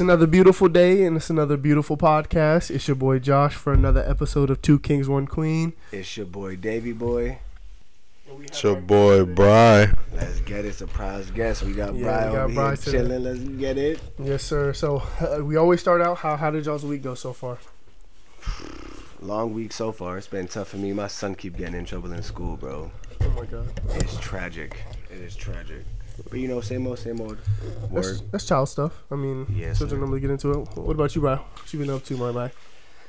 It's another beautiful day and it's another beautiful podcast. It's your boy Josh for another episode of Two Kings, One Queen. It's your boy Davy Boy. It's your boy Bry. Let's get it. Surprise guest. We got Yeah, Bry we got over Bry here today. chilling. Let's get it. Yes, sir. So uh, we always start out. How how did y'all's week go so far? Long week so far. It's been tough for me. My son keep getting in trouble in school, bro. Oh my god, It's tragic. It is tragic. But you know, same old, same old. Work. that's, that's child stuff. I mean, Yes, children sir. normally get into it. What about you, bro? What you been up to, my man?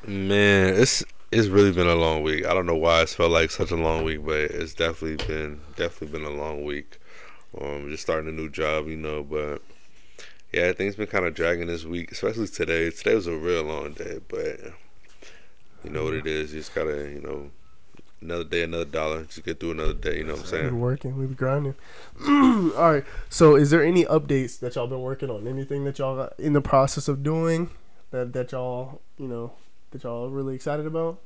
Man, it's it's really been a long week. I don't know why it's felt like such a long week, but it's definitely been definitely been a long week. Um, just starting a new job, you know, but yeah, things been kind of dragging this week, especially today. Today was a real long day, but you know what it is. You just gotta, you know, another day, another dollar. Just get through another day. You know what I'm We saying? been working. We be grinding. All right. So, is there any updates that y'all been working on? Anything that y'all got in the process of doing that that y'all you know that y'all really excited about?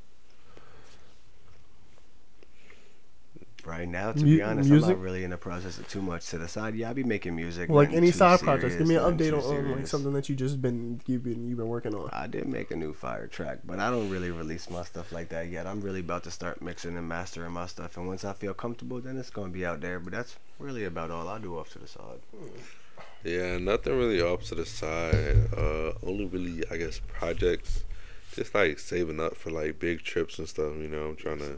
Right now, to Mu- be honest, I'm not really in the process of too much to the side. Yeah, I be making music. like any too side projects. Give me an update on, nothing like something that you just been you've been you've been working on. I did make a new fire track, but I don't really release my stuff like that yet. I'm really about to start mixing and mastering my stuff, and once I feel comfortable, then it's gonna be out there. But that's really about all I do off to the side. Yeah, nothing really off to the side. Uh, only really, I guess, projects. Just like saving up for like big trips and stuff. You know, I'm trying to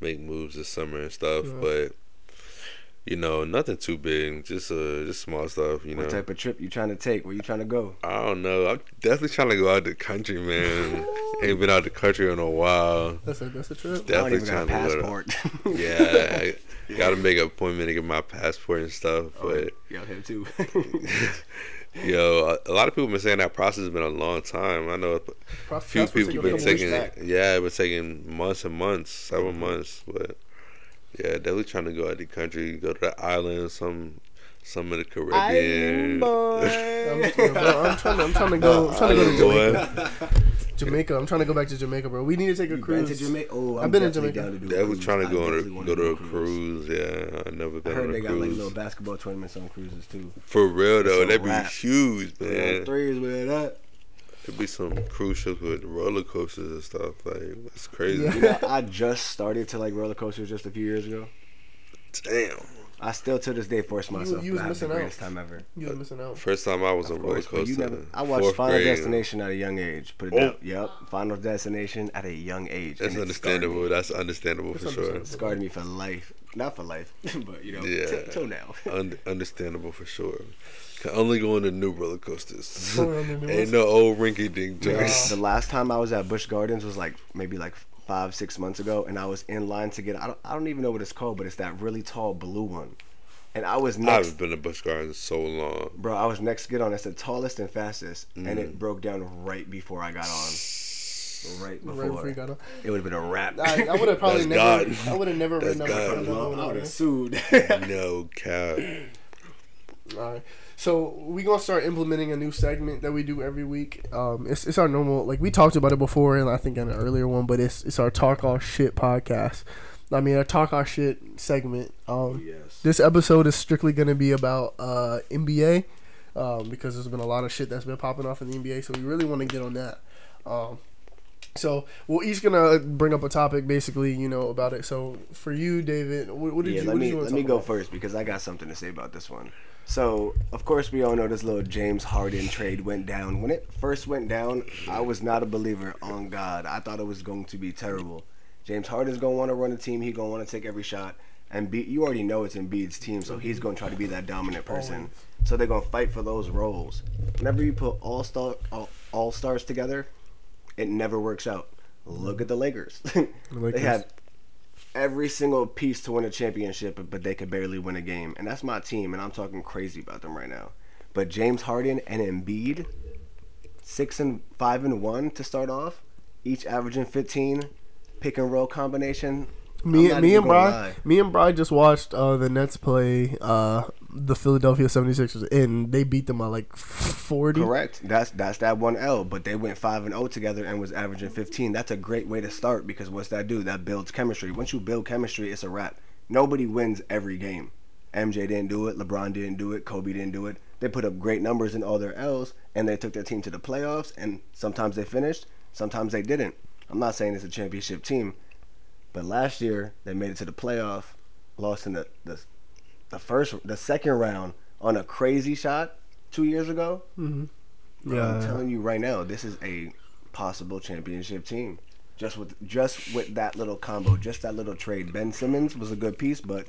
make moves this summer and stuff, Yeah. but you know, nothing too big. Just uh, just small stuff. You know, What type of trip you trying to take? Where you trying to go? I don't know. I'm definitely trying to go out the country, man. Ain't been out the country in a while. That's a that's a trip. I don't Definitely even got a trying to go to- passport. Yeah, I gotta make an appointment to get my passport and stuff. But yeah, him too. yo, a, a lot of people have been saying that process has been a long time. I know a Process- few people take a been taking weeks. back. yeah, it been taking months and months, several mm-hmm. months. But yeah, definitely trying to go out of the country, go to the island, some some of the Caribbean. I'm, yeah, I'm trying to I'm trying to go I'm uh, trying to go to Island boy. Jamaica. Jamaica. I'm trying to go back to Jamaica, bro. We need to take a You been cruise. Oh, to Jamaica? Oh, I'm I've been in Jamaica. Down to do a Definitely cruise. trying to go on a wanna go to a cruise. Yeah, I never been. I been heard on they a got like cruise. little basketball tournaments on cruises too. For real though, It's that'd be wrap. huge, Yeah, man. threes with that. There'd be some cruise ships with roller coasters and stuff. Like it's crazy. Yeah. You know, I just started to like roller coasters just a few years ago. Damn. I still to this day force myself you was to the missing out. greatest time ever. You was missing out. First time I was Of on roller course, but coaster. never. I watched fourth Final grade. Destination at a young age. Put it Oh. out. Yep, Final Destination at a young age. That's and it scarred understandable. That's understandable That's for sure. Scarred me for life. Not for life, but you know, Yeah. till, till now. Un- understandable for sure. Can only go on the new roller coasters. Only on the new ones? Ain't no old rinky dink joints. the last time I was at Busch Gardens was like maybe like five, six months ago, and I was in line to get. I don't, I don't even know what it's called, but it's that really tall blue one. And I was next. I haven't been to Busch Gardens in so long. bro. I was next to get on. It's the tallest and fastest, and Mm. it broke down right before I got on. Right before. Right before you got on. It would have been a wrap. I, I would have probably That's never. God. I would have never That's written up God. I would have it. sued. no cap. All right. So we gonna start implementing a new segment that we do every week. Um, it's it's our normal like we talked about it before, and I think in an earlier one, but it's it's our talk all shit podcast. I mean, our talk our shit segment. Um, yes. this episode is strictly gonna be about uh NBA, um, because there's been a lot of shit that's been popping off in the NBA, so we really want to get on that. Um, so we're each gonna bring up a topic, basically, you know, about it. So for you, David, what, what did yeah, you? let me you let me go about? first because I got something to say about this one. So, of course, we all know this little James Harden trade went down. When it first went down, I was not a believer on God. I thought it was going to be terrible. James Harden's going to want to run the team. He's going to want to take every shot. And be, you already know it's in Embiid's team, so he's going to try to be that dominant person. So they're going to fight for those roles. Whenever you put all star all, all stars together, it never works out. Look at the Lakers. Lakers. they had every single piece to win a championship, but they could barely win a game. And that's my team, and I'm talking crazy about them right now. But James Harden and Embiid, six and five and one to start off, each averaging 15, pick and roll combination. Me, me and Bry, lie. me and Bry just watched uh, the Nets play uh, the Philadelphia 76ers, and they beat them by like 40. Correct. That's that's that one L. But they went five and zero together and was averaging 15. That's a great way to start because what's that do? That builds chemistry. Once you build chemistry, it's a wrap. Nobody wins every game. MJ didn't do it. LeBron didn't do it. Kobe didn't do it. They put up great numbers in all their L's, and they took their team to the playoffs. And sometimes they finished, sometimes they didn't. I'm not saying it's a championship team, but last year they made it to the playoff, lost in the the, the first, the second round on a crazy shot two years ago. Mm-hmm. Bro, I'm telling you right now, this is a possible championship team. Just with just with that little combo, just that little trade. Ben Simmons was a good piece, but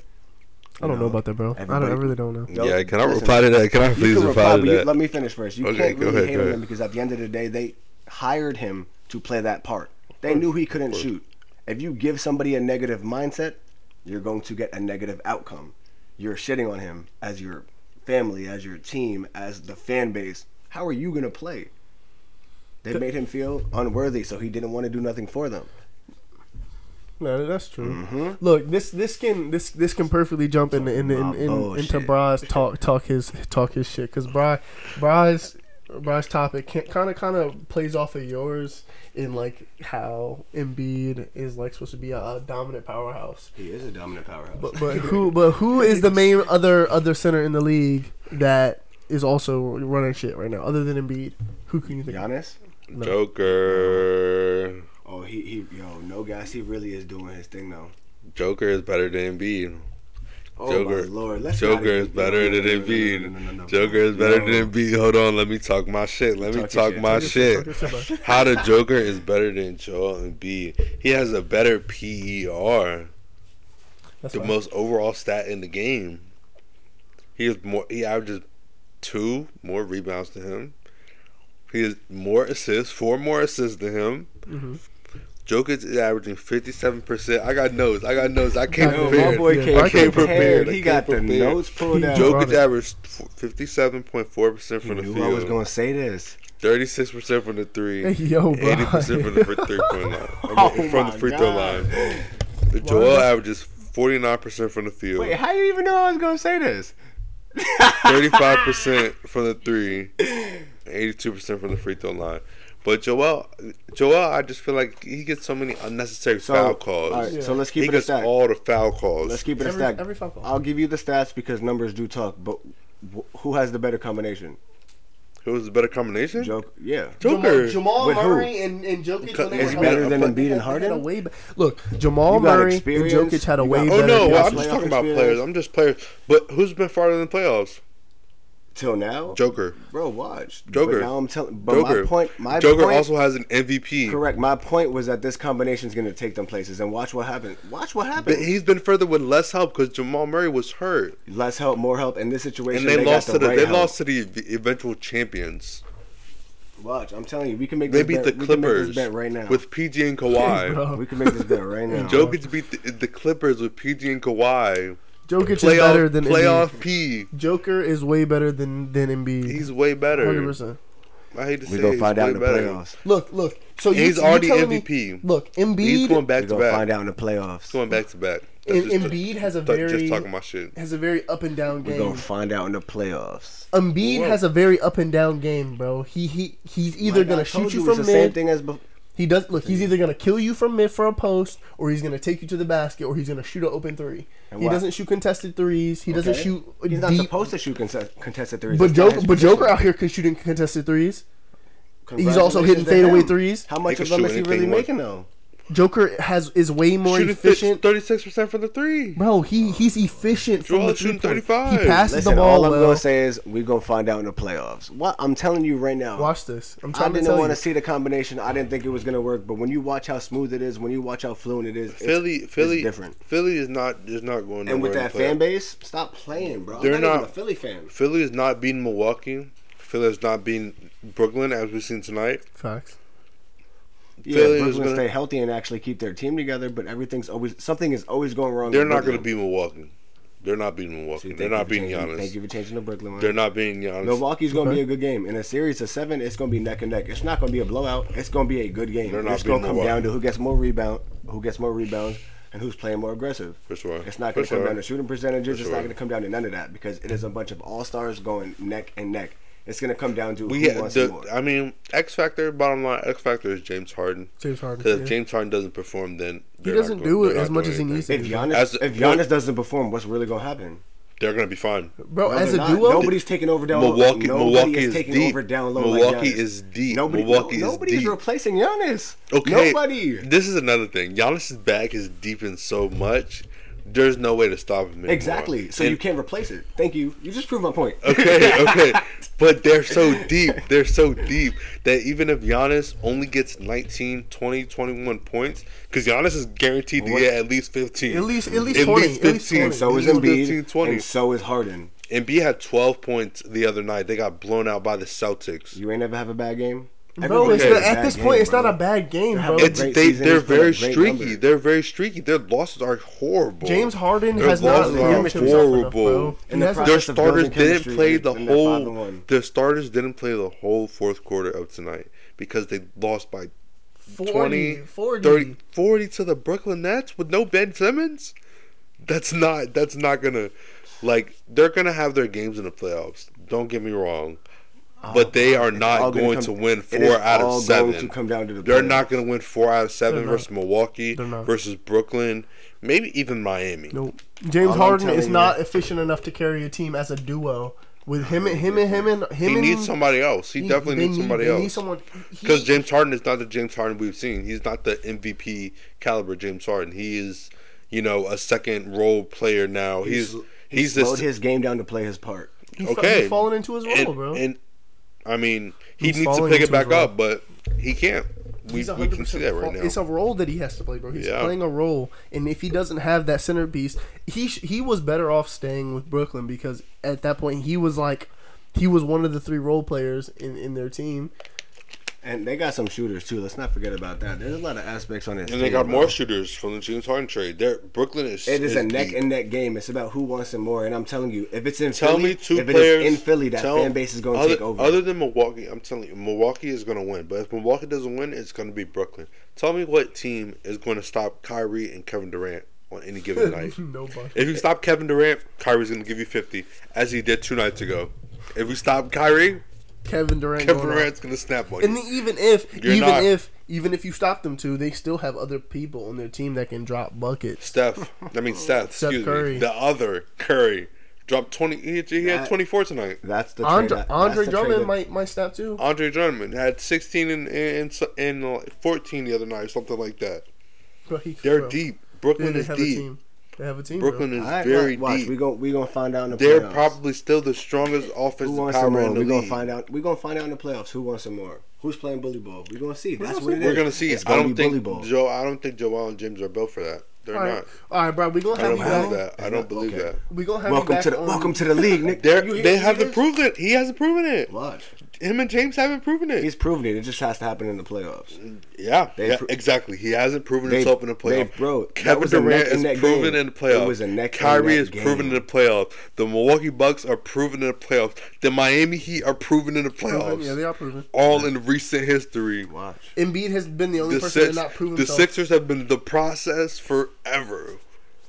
I don't know about that, bro. I, don't, I really don't know. No, yeah, can I listen, reply to that? Can I please can reply reply, to but you, that? let me finish first. You Okay, can't really ahead, hate on him because at the end of the day, they hired him to play that part. They knew he couldn't shoot. If you give somebody a negative mindset, you're going to get a negative outcome. You're shitting on him as your family, as your team, as the fan base. How are you going to play? They made him feel unworthy, so he didn't want to do nothing for them. No, that's true. Mm-hmm. Look, this this can this this can perfectly jump in, in, in, My in, into. Bry's talk talk his talk his shit because Bry Bry's Bry's topic kind of kind of plays off of yours in like how Embiid is like supposed to be a, a dominant powerhouse. He is a dominant powerhouse. But but who but who is the main other other center in the league that is also running shit right now other than Embiid? Who can you think? of? Giannis? No. Joker. Oh, he, he yo, no gas. He really is doing his thing though. Joker is better than Embiid. Oh Joker- lord, let's Joker is better no, than Embiid. no. Joker is better than Embiid. Hold on, let me talk my shit. Let me Talk my shit. How the Joker is better than Joel Embiid. He has a better PER, That's the fine. most overall stat in the game. He is more. He averages two more rebounds to him. He has more assists, four more assists than him. Mhm. Jokic is averaging fifty-seven percent. I got notes. I got notes. I can't Yo, Yo, my boy Yeah, came I came prepared. prepared. He came got the prepared. notes pulled He out. Jokic Brought averaged fifty-seven point four percent He from the knew I was gonna say this. thirty-six percent from the three, yo, bro. eighty percent from the fr- three-point line, I mean, Oh from the free throw line. The Why Joel not? averages forty-nine percent from the field, Wait, how you even know I was gonna say this? thirty-five percent from the three. Eighty two percent from the free throw line. But Joel, Joel, I just feel like he gets so many unnecessary So, foul calls. all right, Yeah. so let's keep he it a gets stack. all the foul calls. Let's keep it a Every- stack. every foul call. I'll give you the stats because numbers do talk. But wh- who has the better combination? Who was the better combination? Joke. Yeah. Joker. Jamal, Jamal With who? Murray and, and Jokic when they Is were better healthy, than they Embiid and Harden? had a way be- Look, Jamal You got Murray and experience, Jokic had a way got- Oh no, well, I'm playoff just talking about players. I'm just players. But who's been farther than playoffs? Till now, Joker. bro, watch. Joker. But now I'm telling. But Joker. my point. My Joker point, also has an MVP. Correct. My point was that this combination is going to take them places, and watch what happens. Watch what But happens. he's been further with less help because Jamal Murray was hurt, Less help, more help. In this situation, and they, got lost to the right they help. lost to the eventual champions. Watch, I'm telling you, we can make They this beat bet, the we can make Clippers bet right now. with PG and Kawhi. Bro. we can make this bet right now. Jokic to beat the, the Clippers with PG and Kawhi. Jokic is better than playoff Embiid. P. Joker is way better than than Embiid. He's way better. hundred percent. I hate to say we it, gonna he's find out in the better. playoffs. Look, look. So you, He's you already telling me- MVP. look, He's Embiid going back We to back. find out in the playoffs. Going back to back. That's Em- Embiid has a th- very just talking about shit. has a very up and down game. We game. gonna find out in the playoffs. Embiid Whoa. has a very up and down game, bro. He he he's either Like gonna told shoot you it's from the same mid. thing as bef- He does look. He's either gonna kill you from mid for a post, or he's gonna take you to the basket, or he's gonna shoot an open three. And he why- doesn't shoot contested threes. He doesn't Okay. shoot He's not deep. supposed to shoot contest- contested threes. but That's not Joker, his but Joker out here can shooting contested threes. He's also hitting Congratulations to fadeaway him. threes. How much He of can them shoot is he really anything he wants. making though? Joker has is way more Shooting efficient. thirty six percent for the three. Bro, he he's efficient from Joel the shooting three 35. He passes Listen, the ball all I'm well. gonna say is we gonna find out in the playoffs. What I'm telling you right now. Watch this. I'm I trying to didn't tell want you. to see the combination. I didn't think it was gonna work. But when you watch how smooth it is, when you watch how fluent it is, it's- Philly, it's different. Philly is not is not going. And with that fan playoffs. base, stop playing, bro. They're I'm not, even not- a Philly fan. Philly is not beating Milwaukee. Philly is not beating Brooklyn as we've seen tonight. Facts. Yeah, Philly is Brooklyn gonna- stay healthy and actually keep their team together, but everything's always something is always going wrong. They're not going to Brooklyn. beat Milwaukee. They're not beating Milwaukee. See, They're not you for beating changing- Giannis. Thank you for changing the Brooklyn one. They're not beating Giannis. Milwaukee's going to Okay. be a good game. In a series of seven, it's going to be neck and neck. It's not going to be a blowout. It's going to be a good game. They're not it's going to beating come down to who gets more rebound, who gets more rebounds, and who's playing more aggressive. for sure. It's not going to come sure. down to shooting percentages. For It's not going to come down to none of that because it is a bunch of all stars going neck and neck. It's going to come down to We who ha- wants the, more. I mean, X factor. Bottom line, X factor is James Harden. James Harden. Because yeah. if James Harden doesn't perform, then He they're not doesn't going- do it as much as he needs to. If do. Giannis, As- if Giannis doesn't perform, what's really going to happen? they're gonna be fine. bro. No, as a not. duo, nobody's taking over down low. Milwaukee, Nobody Milwaukee is is taking deep. over down low. Milwaukee like is deep. Nobody, Milwaukee no, is nobody's deep. replacing Giannis. Okay, Nobody. This is another thing. Giannis's back is deep in so much. There's no way to stop him. Anymore. Exactly. So And- you can't replace it. Thank you. You just proved my point. Okay, okay. But they're so deep. They're so deep that even if Giannis only gets 19, 20, 21 points, because Giannis is guaranteed to get at least 15. At least- at least 20, at least 20. so is Embiid, 15, 20. and so is Harden. Embiid had 12 points the other night. They got blown out by the Celtics. You ain't never have a bad game. Bro. It's has not, at this game, point, it's bro. not a bad game, They're bro. It's they season, they're he's put up very streaky. numbers. They're very streaky. Their losses are horrible. James Harden Their has not are proved himself enough, horrible. bro. In He the Their starters didn't play the and they're five and whole. Their starters didn't play the whole fourth quarter of tonight because they lost by 40, 20, 40. 30, 40 to the Brooklyn Nets with no Ben Simmons. That's not. That's not gonna. Like they're gonna have their games in the playoffs. Don't get me wrong, but oh, they are not gonna going come- to win four out of seven. to come down to the They're playoffs. not going to win four out of 7 versus Milwaukee versus Brooklyn, maybe even Miami. Nope. James All I'm Harden is telling not efficient enough to carry a team as a duo. With him and him and him and him He and needs somebody else. He, definitely they needs somebody they else. Someone he- Because James Harden is not the James Harden we've seen. He's not the MVP caliber James Harden. He is, you know, a second role player now. He's He he's, slowed this his game down to play his part. he's, fa- okay. he's falling into his role, and, bro. and I mean he He's needs to pick it back up, but he can't. We, we can see that right now. It's a role that he has to play, bro. He's Yeah. playing a role, and if he doesn't have that centerpiece, he sh- he was better off staying with Brooklyn because at that point he was like he was one of the three role players in, in their team. And they got some shooters too. Let's not forget about that. There's a lot of aspects on this. and they team, got bro. more shooters from the James Harden trade. They're, Brooklyn is It is a neck deep. and neck game. It's about who wants it more. And I'm telling you, if it's in Tell Philly, me two if it players is in Philly, that tell- fan base is going to other, take over. Other than Milwaukee, I'm telling you, Milwaukee is going to win. But if Milwaukee doesn't win, it's going to be Brooklyn. Tell me what team is going to stop Kyrie and Kevin Durant on any given night. Nobody. If you stop Kevin Durant, Kyrie's going to give you 50, as he did two nights ago. If we stop Kyrie, Kevin Durant. Kevin going off. Durant's going to snap on And even if You're even not- if even if you stop them to, they still have other people on their team that can drop buckets. Steph, I mean Seth, Seth excuse Curry. me, the other Curry dropped 20. He, he had 24 tonight. that's the Andre, trade. that- Andre that's the Drummond trade might might snap too. Andre Drummond had 16 and and, and, 14 the other night, something like that. Bro, he, They're bro, deep. Brooklyn is have a deep. Team. They have a team. Brooklyn bro. is All right, very watch, deep. We gon' we gonna find out in the playoffs. They're playoffs. probably still the strongest who offensive wants some power more. in the We gonna find out. We gonna find out in the playoffs who wants some more. Who's playing bully ball? We are gonna see. That's what see. it is. We're gonna see. It's I gonna don't be bully think ball. Joe. I don't think Joel and James are built for that. They're All right, not. all right, bro. We gonna I have don't you believe back. that. I don't believe Okay. that. We gonna have Welcome you to the on- welcome to the league, Nick. They're, they haven't hear? proven it. He hasn't proven it. Watch. Him and James haven't proven it. He's proven it. It just has to happen in the playoffs. yeah, They yeah, pro- exactly. He hasn't proven They- himself in the they- playoffs. bro, Kevin was a neck Durant is neck proven game. in the playoffs. It was a neck Kyrie neck is proven in the playoffs. The Milwaukee Bucks are proven in the playoffs. The Miami Heat are proven in the playoffs. Proven, Yeah, they are proven. All in recent history. Watch. Embiid has been the only The, person Six, to not prove the himself. Sixers have been the process forever.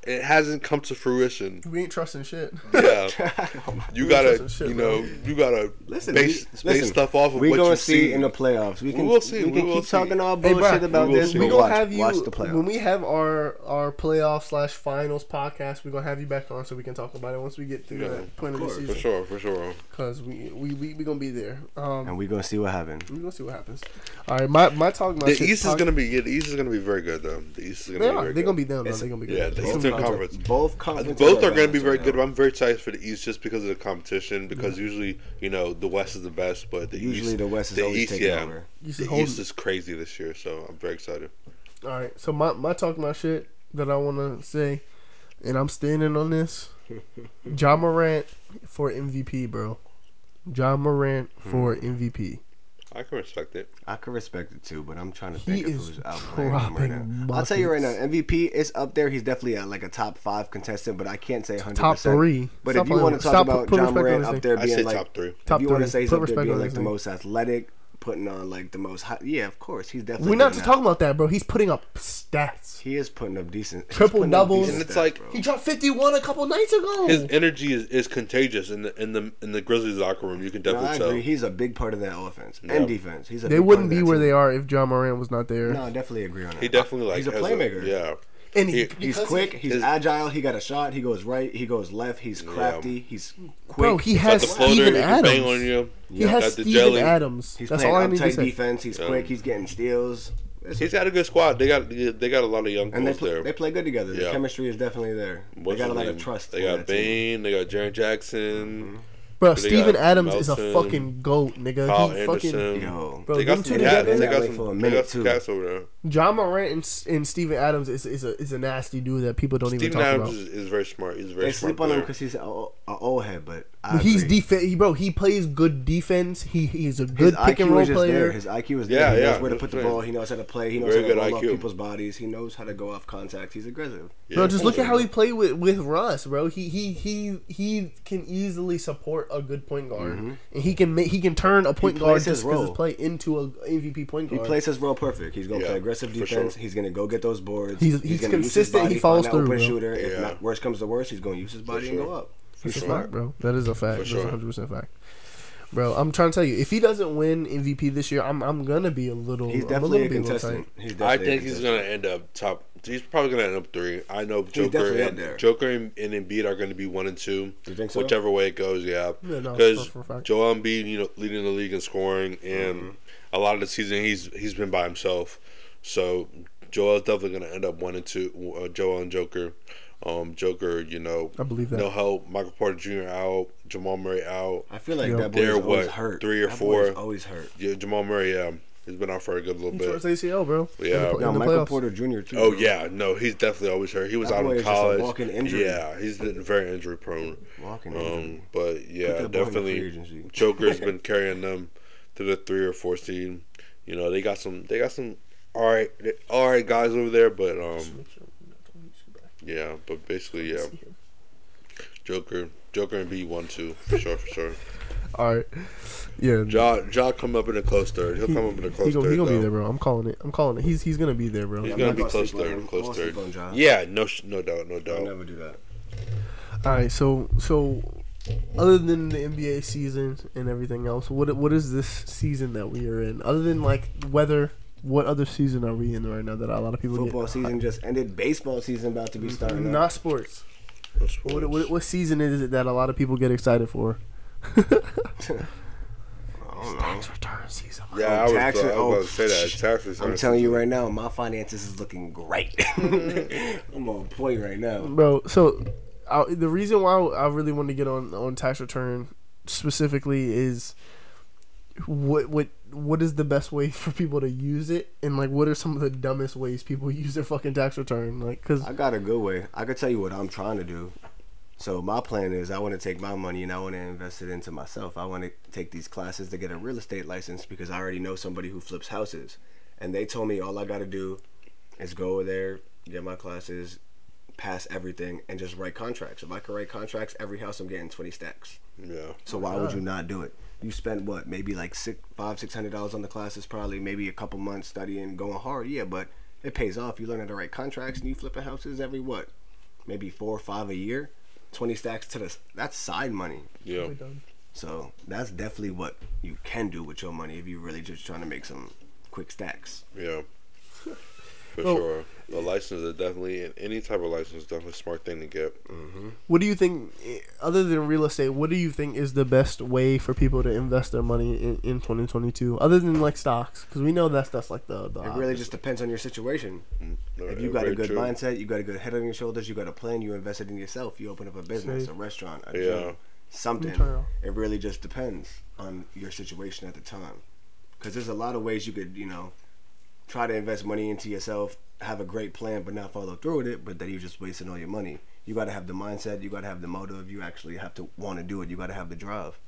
It hasn't come to fruition. we ain't trusting shit. Yeah, you gotta, shit, you know, bro. you gotta Listen, base, we, base stuff off of we what gonna you see see in the playoffs. We can will see, We we can will keep see. talking all Hey, bullshit bro, about we this. see. we but gonna watch, have you watch the when we have our our playoff slash finals podcast. We're gonna have you back on so we can talk about it once we get through Yeah, that point of, course, the for sure, for sure. Because we we we we gonna be there. Um, and we gonna see what happened. we gonna see what happens. All right, my my talk. My The shit, East is gonna be yeah, the East is gonna be very good though. The East is gonna They be are. very They're gonna be down. They're gonna be good. the Both Eastern conference. Conference. Both conferences. Both are are going to be very right good. now. I'm very excited for the East just because of the competition. Because usually, you know, the West is the best, but the Usually East, the West is the always East, taking yeah, over. The hold- East is crazy this year. So I'm very excited. All right, so my my talk my shit that I want to say, and I'm standing on this. Ja Morant for MVP, bro. Ja Morant for Hmm. MVP. I can respect it. I can respect it too, but I'm trying to He think of is who's outplaying him right dropping now. I'll tell you right now. MVP is up there. He's definitely at like a top five contestant, but I can't say 100. Top three. But Stop if you want to talk stop about Ja respect on Morant up there being like top three. If you want to say he's up there being like the most athletic, putting on like the most high, yeah, of course he's definitely. We're not just that. talking about that, bro. He's putting up stats. He is putting up decent Triple doubles. And it's stats, like- bro. He dropped 51 a couple nights ago. His energy is, is contagious in the in the in the Grizzlies locker room. You can No, I definitely agree. tell. He's a big part of that offense Yeah. and defense. He's a they big wouldn't of be that where team. they are if Ja Morant was not there. No, I definitely agree on that. He definitely like he's a has playmaker. yeah, and he, He- He's quick. he- He's his- agile. He got a shot. He goes right. He goes left. He's crafty. He's quick. Bro, he Got has the floater, Steven he can bang Adams. you. he Yeah. has Steven jelly. Adams. He's That's playing all I need to uptight say. defense. He's Yeah. quick. He's getting steals. It's- He's got a good squad. They got they got a lot of young and they players play, there. they play good together. The chemistry is definitely there. What's they got a his lot name? of trust. They got that team. Bane. They got Jaren Jackson. Mm-hmm. Bro, They Steven got Adams is a fucking goat, nigga. Kyle he Anderson. fucking Yo, Bro, they got some two cats. They got some. They got some cats over there. Ja Morant and, and Steven Adams is is a is a nasty dude that people don't even Steven talk Adams about. is, is very smart. He's a very they smart sleep on him because he's an old head, but I He's agree. defense, bro. He plays good defense. He he's a His good pick IQ and roll is just there. player. His IQ is Yeah, there. He yeah, knows where to put the right. ball. He knows how to play. He knows Very how to good roll off people's bodies. He knows how to go off contact. He's aggressive. Bro, just look at how he played with, with Russ, bro. He he he he can easily support a good point guard, and he can make he can turn a point Mm-hmm. guard just because his play into a MVP point guard. He plays his role perfect. He's gonna Yeah, play aggressive for defense. sure. He's gonna go get those boards. He's- he's gonna use his consistent. body, He follows find through, open bro. shooter. If not, worst comes to worst, he's gonna use his body and go up. He's sure. smart, bro. That is a fact. That's sure. a hundred percent fact. Bro, I'm trying to tell you, if he doesn't win MVP this year, I'm I'm gonna be a little. He's definitely a little bit contestant. tight. He's I definitely a think he's gonna end up top. He's probably gonna end up three. I know Joker definitely and there. Joker and, and Embiid are gonna be one and two. You think so? Whichever way it goes, yeah. Yeah, no, Because for- for a. Joel Embiid, you know, leading the league in scoring, and Mm-hmm. a lot of the season he's he's been by himself. So Joel's definitely gonna end up one and two. Uh, Joel and Joker. Um, Joker, you know, I believe that. no help. Michael Porter Jr. out. Jamal Murray out. I feel like Yo. that boy They're is always what, hurt. three or That boy is four? always hurt. Yeah, Jamal Murray, yeah, he's been out for a good little bit. torn ACL, bro. Yeah. In the, No, in the Michael playoffs. Porter Jr. too. Oh bro. yeah, no, he's definitely always hurt. He was That out boy in is just a college. walking injury. Yeah, he's been very injury prone. walking. Um, but yeah, that boy in the free definitely. Joker's been carrying them to the three or four seed. You know, they got some. They got some. All right, all right guys over there, but um, yeah, but basically, yeah, Joker, Joker and B one two for sure, for sure. All right. Yeah. Ja, Ja come up in a close third. He'll come up in a close he gonna, third. he gonna be there, bro. I'm calling it. I'm calling it. He's he's gonna be there, bro. He's I'm gonna be gonna close sleep on third, close I'll third. on Ja. Yeah, no, sh- no doubt, no I'll doubt. never do that. All right. So so, other than the NBA season and everything else, what what is this season that we are in? Other than like weather, what other season are we in right now that a lot of people Football get? season just ended. Baseball season about to be starting. up. Not sports. What, what what season is it that a lot of people get excited for? I don't know. return season. Yeah, oh, I was, Tax- I was oh, about to oh, say that. Tax return I'm telling you right now, my finances is looking great. I'm on point right now. bro. So, I, the reason why I really want to get on on tax return specifically is what what what is the best way for people to use it, and like what are some of the dumbest ways people use their fucking tax return? Like, cause I got a good way. I could tell you what I'm trying to do. So my plan is I want to take my money and I want to invest it into myself. I want to take these classes to get a real estate license because I already know somebody who flips houses, and they told me all I got to do is go over there, get my classes, pass everything, and just write contracts. If I can write contracts, every house I'm getting 20 stacks. Yeah. So why would you not do it? You spent what, maybe like six, five, six hundred dollars on the classes, probably maybe a couple months studying, going hard. Yeah, but it pays off. You learn how to write contracts, and you flipping houses every what, maybe four or five a year, twenty stacks to the. That's side money. Yeah. So that's definitely what you can do with your money if you're really just trying to make some quick stacks. Yeah. For Well- sure. The license is definitely, and any type of license is definitely a smart thing to get. what do you think? eh, Other than real estate, what do you think is the best way for people to invest their money in, in 2022? Other than like stocks, because we know that's that's like the the. It really obvious. just depends on your situation. No, If you yeah, got a good true. mindset, you got a good head on your shoulders, you got a plan, you invested in yourself, you open up a business, See? a restaurant, a Yeah. gym, something. turn it off. It really just depends on your situation at the time. Because there's a lot of ways you could, you know, try to invest money into yourself, have a great plan, but not follow through with it, but then you're just wasting all your money. You got to have the mindset, you got to have the motive, you actually have to want to do it, you got to have the drive.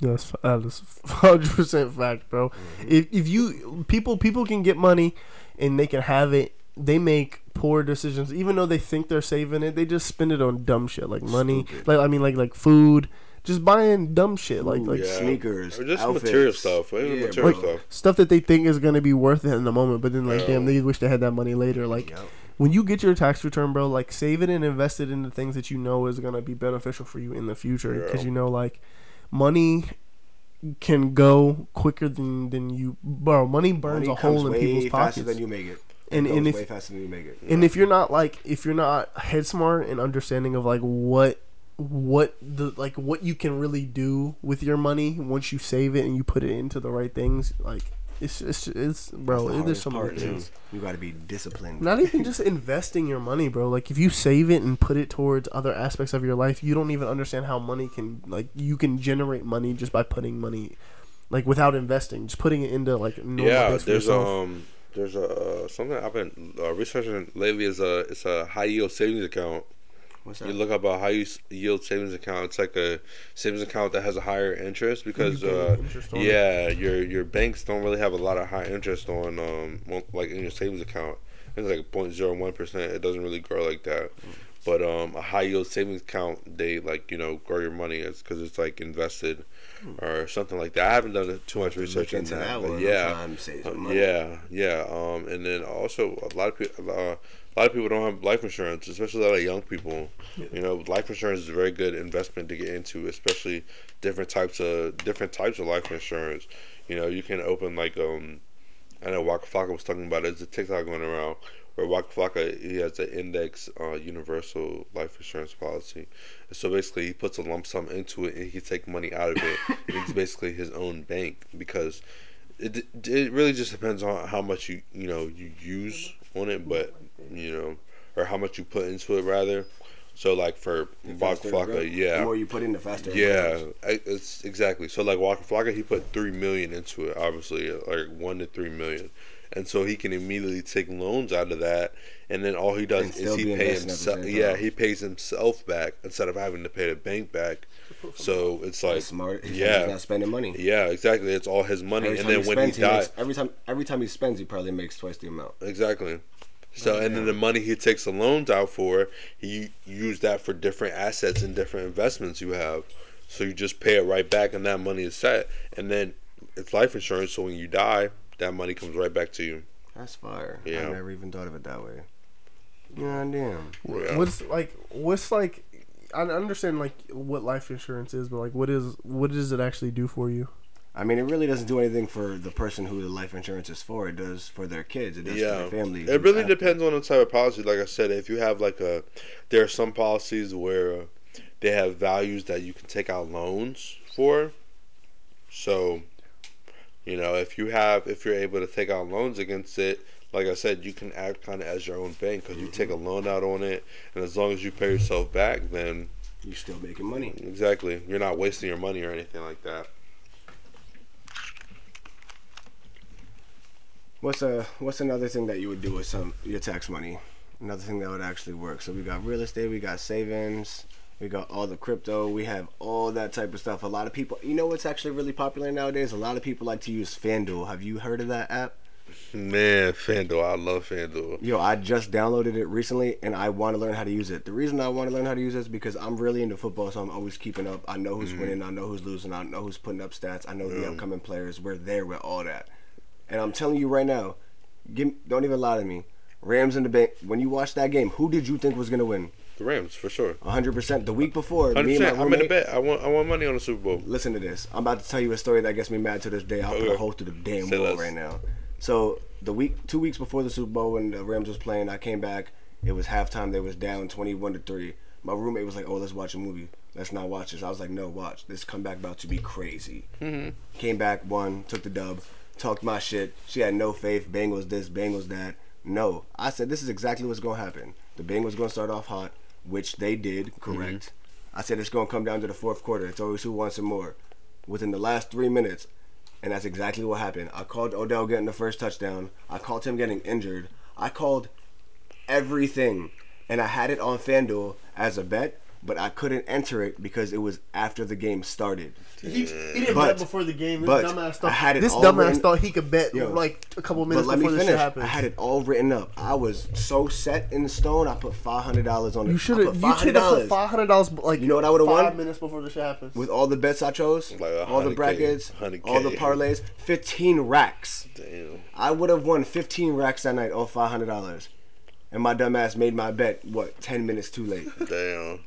That's that is hundred percent fact, bro. Mm-hmm. If if you people people can get money and they can have it, they make poor decisions. Even though they think they're saving it, they just spend it on dumb shit like money. Stupid. Like I mean, like like food, just buying dumb shit like like Yeah. sneakers, or just outfits. material stuff. Yeah, material bro. stuff. stuff that they think is gonna be worth it in the moment. But then like, Yeah. damn, they wish they had that money later. Like Yep. when you get your tax return, bro, like save it and invest it into things that you know is gonna be beneficial for you in the future. Because Yeah. you know, like money can go quicker than than you, bro. Money burns Money a hole in way people's faster pockets. than you make it. and and way if faster than you make it. and if you're not like if you're not head smart and understanding of like what what the like what you can really do with your money once you save it and you put it into the right things like it's it's it's bro the there's hardest some part, things. too. You got to be disciplined. not even just investing your money bro like if you save it and put it towards other aspects of your life you don't even understand how money can like you can generate money just by putting money like without investing just putting it into like normal yeah, there's yourself. um there's a uh, something I've been uh, researching lately is a it's a high yield savings account. What's You look up a high yield savings account. It's like a savings account that has a higher interest because uh, interest on it. yeah, your your banks don't really have a lot of high interest on um like in your savings account. It's like 0.01 percent. It doesn't really grow like that. But um, a high yield savings account, they like you know grow your money It's because it's like invested or something like that. I haven't done too much research into into that, that but one. yeah, I'm trying to save some uh, yeah, yeah. Um, and then also a lot of people, uh, a lot of people don't have life insurance, especially a lot of young people. You know, life insurance is a very good investment to get into, especially different types of different types of life insurance. You know, you can open like um, I know Waka Flocka was talking about it. There's a TikTok going around where Waka Flocka he has an index uh, universal life insurance policy. So basically, he puts a lump sum into it and he can take money out of it. it's basically his own bank because it it really just depends on how much you you know you use on it, but you know, or how much you put into it rather. So like for The Waka faster it grows. Flocka, The yeah, more you put in, the faster. yeah, it's exactly. So like Waka Flocka, he put three million into it, obviously, like one to three million, and so he can immediately take loans out of that, and then all he does is he be pay investing at the himself. Yeah, he pays himself back instead of having to pay the bank back. So it's like, smart. He's yeah. not spending money. yeah, exactly. It's all his money, Every and then he when spends, he he dies, every time every time he spends, he probably makes twice the amount. Exactly. So Oh, and then the money he takes the loans out for, he use that for different assets and different investments you have. So you just pay it right back, and that money is set. And then it's life insurance. So when you die, that money comes right back to you. That's fire. Yeah. I never even thought of it that way. Yeah, damn. Yeah. What's like? What's like? I understand like what life insurance is, but like, what is what does it actually do for you? I mean, it really doesn't do anything for the person who the life insurance is for. It does for their kids. It does for Yeah, their family. it really depends on the type of policy. Like I said, if you have like a, there are some policies where they have values that you can take out loans for. So, you know, if you have, if you're able to take out loans against it, like I said, you can act kind of as your own bank because you take a mm-hmm. loan out on it, and as long as you pay yourself back, then You're still making money. exactly, you're not wasting your money or anything like that. What's a what's another thing that you would do with some your tax money? Another thing that would actually work. So we got real estate, we got savings, we got all the crypto, we have all that type of stuff. A lot of people, you know, what's actually really popular nowadays? A lot of people like to use FanDuel. Have you heard of that app? Man, FanDuel, I love FanDuel. Yo, I just downloaded it recently and I want to learn how to use it. The reason I want to learn how to use it is because I'm really into football, so I'm always keeping up. I know who's mm-hmm. winning, I know who's losing, I know who's putting up stats, I know the mm. upcoming players. We're there with all that. And I'm telling you right now, give, don't even lie to me. Rams in the bank. When you watched that game, who did you think was gonna win? The Rams for sure. 100%. The week before, Hundred me and my percent. I'm in the bet. I want. I want money on the Super Bowl. Listen to this. I'm about to tell you a story that gets me mad to this day. I'll put a hole through the damn Say wall right now. So the week, two weeks before the Super Bowl, when the Rams was playing, I came back. It was halftime. They was down 21 to three. My roommate was like, "Oh, let's watch a movie. Let's not watch this." I was like, "No, watch. This comeback about to be crazy." Mm-hmm. Came back, won, took the dub, talked my shit. She had no faith. Bengals this, Bengals that. No, I said this is exactly what's gonna happen. The Bengals gonna start off hot, which they did. Mm-hmm. Correct. I said it's gonna come down to the fourth quarter. It's always who wants some more. Within the last three minutes, and that's exactly what happened. I called Odell getting the first touchdown. I called him getting injured. I called everything, and I had it on FanDuel as a bet, but I couldn't enter it because it was after the game started. He, he didn't But- bet before the game. This but dumbass I thought had it this all dumbass written- thought he could bet Yo, like a couple minutes let me before this finish. shit happened. I had it all written up. I was so set in stone. I put five hundred dollars on it. you should have. You should have put $500. five hundred dollars. Like You know what I would've won? Five minutes before the shit happens. with all the bets I chose, Like all the brackets, 100K. all the parlays, fifteen racks. Damn. I would have won 15 racks that night off $500. And my dumbass made my bet, what, 10 minutes too late. Damn.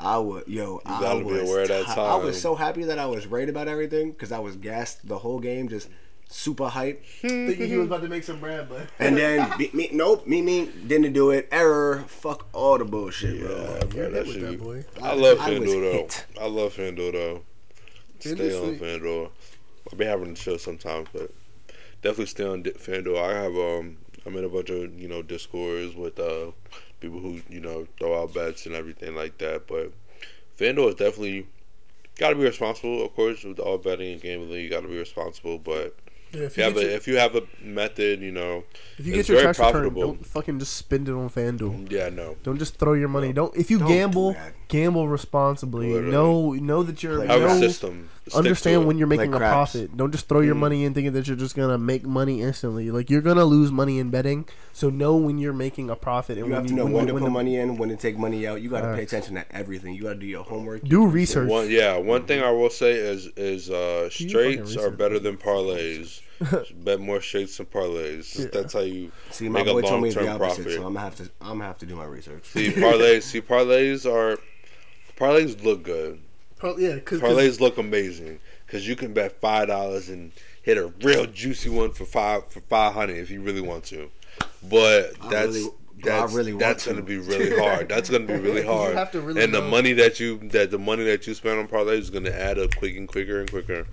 I would, yo, I gotta be was, aware of that ti- I was so happy that I was right about everything because I was gassed the whole game, just super hype. Thinking he was about to make some bread, but And then me, me nope, me me didn't do it. Error. Fuck all the bullshit, bro. Yeah, bro, You're that with that boy. I love I was FanDuel though. hit. I love FanDuel though. Stay FanDuel's on sweet. FanDuel. I'll be having the show sometimes, but definitely stay on Di- FanDuel. I have um, I'm in a bunch of you know discords with uh people who you know throw out bets and everything like that. But FanDuel is definitely got to be responsible, of course, with all betting and gambling. You got to be responsible, but Yeah, if if you have get a your- if you have a method, you know, If you It's get your very tax return, don't fucking just spend it on FanDuel. Mm, yeah, no. Don't just throw your money. Don't if you Don't gamble, that. gamble responsibly. Literally. Know know that you're Play Have a system. Stick to understand when you're Like making a craps. profit. Don't just throw your Mm. money in thinking that you're just gonna make money instantly. Like you're gonna lose money in betting. So know when you're making a profit and You when have to know when when to when put the- money in, when to take money out. You got to pay attention to everything. You got to do your homework. Do research. One, yeah, one thing I will say is is uh, straights are better than parlays. Bet more straights than parlays. Yeah. That's how you See, my make a boy told me the long-term opposite, profit. so I'm gonna have to. I'm gonna have to do my research. See parlays. see parlays are parlays look good. Pro- yeah, because Parlays look amazing because you can bet five dollars and hit a real juicy one for five for five hundred if you really want to. But I that's really- that's really that's to. gonna be really hard. That's gonna be really hard. have to really and the money that you that the money that you spend on parlays is gonna add up quick and quicker and quicker.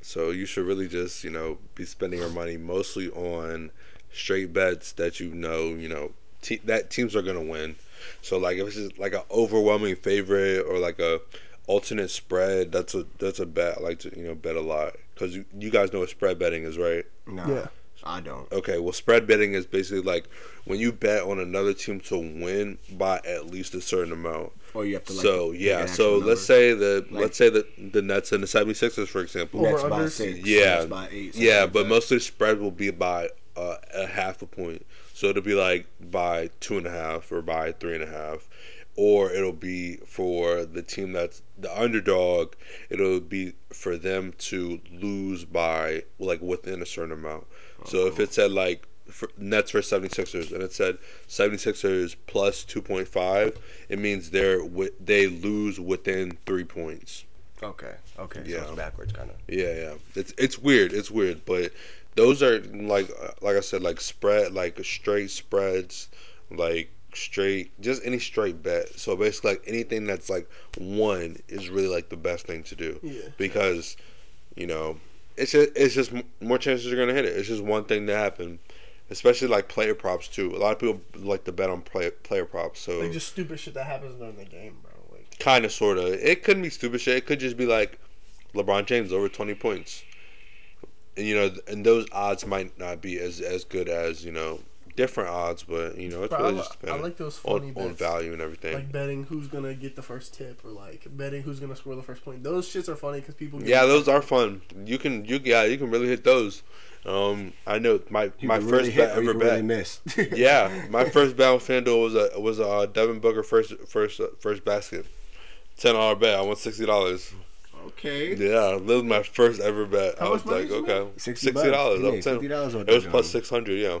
So you should really just you know be spending your money mostly on straight bets that you know you know te- that teams are gonna win. So like if it's just like an overwhelming favorite or like a alternate spread, that's a that's a bet I like to you know bet a lot because you, you guys know what spread betting is, right? No, Yeah. I don't. Okay, well, spread betting is basically like when you bet on another team to win by at least a certain amount. Or you have to. Like, so yeah, so actual let's number. say the Like- let's say that the Nets and the 76ers, for example. Nets by six. Yeah, by eight. yeah, like but that. mostly spread will be by uh, a half a point. So it'll be like by two and a half or by three and a half, or it'll be for the team that's the underdog. It'll be for them to lose by like within a certain amount. So if it said like for Nets for 76ers and it said 76ers plus 2.5, it means they're they lose within 3 points. Okay. Okay. Yeah. So it's backwards, kind of. Yeah, yeah. It's it's weird. It's weird, but those are like like I said, like spread, like straight spreads, like straight, just any straight bet. So basically, like anything that's like one is really like the best thing to do Yeah. because you know it's just it's just more chances you're gonna hit it. It's just one thing to happen. Especially like player props too. A lot of people like to bet on player player props. So like just stupid shit that happens during the game, bro. Like kind of sort of it couldn't be stupid shit it could just be like lebron james over 20 points and you know and those odds might not be as as good as you know different odds but you know it's Bro, really li- just I like those funny on, on value and everything. Like betting who's gonna get the first tip or like betting who's gonna score the first point. Those shits are funny because people. Get yeah those are fun. You can you yeah you can really hit those. Um i know my You my first really bet or ever can bet. really miss. yeah my first bet on fanduel was a was a uh, devin booker first first uh, first basket. Ten dollar bet. I won sixty dollars Okay. Yeah, that was my first ever bet. How I was like, okay, 60 dollars. bucks. Up Yeah, ten. $50 It was of plus gum. six hundred. Yeah,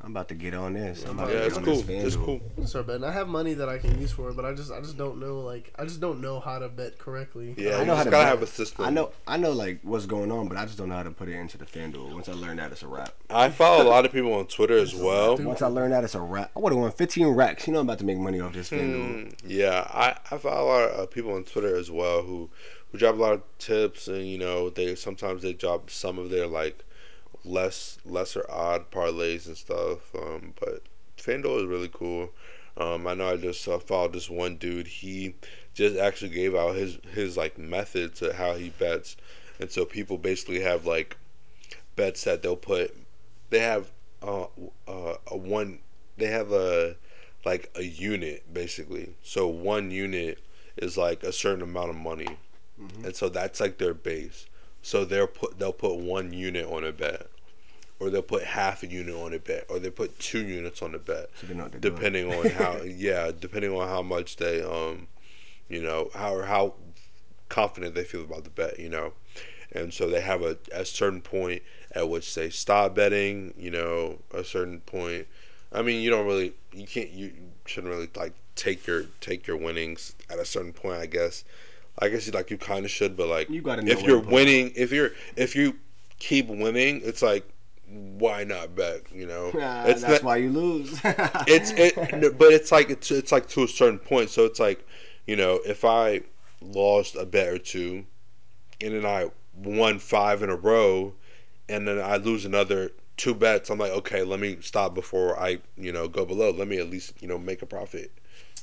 I'm about to get on this. I'm about yeah, to it's get cool. on this It's FanDuel. cool. Start betting. I have money that I can use for it, but I just I just don't know like I just don't know how to bet correctly. Yeah, I you know how to gotta bet. have a system. I know, I know, like what's going on, but I just don't know how to put it into the FanDuel. Once I learn that, it's a wrap. I follow a lot of people on Twitter as well. Once I learn that, it's a wrap. I would have won 15 racks. You know, I'm about to make money off this FanDuel. Mm, yeah, I, I follow a lot of people on Twitter as well who who drop a lot of tips and you know they sometimes they drop some of their like less lesser odd parlays and stuff. Um, but FanDuel is really cool. Um, I know I just uh, followed this one dude. He just actually gave out his his like method to how he bets, and so people basically have like bets that they'll put. They have uh, uh, a one. They have a like a unit basically. So one unit is like a certain amount of money, and so that's like their base. So they'll put they'll put one unit on a bet, or they'll put half a unit on a bet, or they put two units on a bet, So they know what they're doing. depending on how yeah, depending on how much they um, you know how how confident they feel about the bet, you know. And so they have a, a certain point at which they stop betting, you know, a certain point. I mean, you don't really, you can't, you shouldn't really like take your take your winnings at a certain point, I guess. I guess you like you kind of should, but like You gotta if you're winning, if you're if you keep winning, it's like why not bet? You know, it's that's not, why you lose. it's it, but it's like it's it's like to a certain point. So it's like you know if I lost a bet or two, and then I won five in a row, and then I lose another two bets, I'm like okay, let me stop before I you know go below. Let me at least you know make a profit.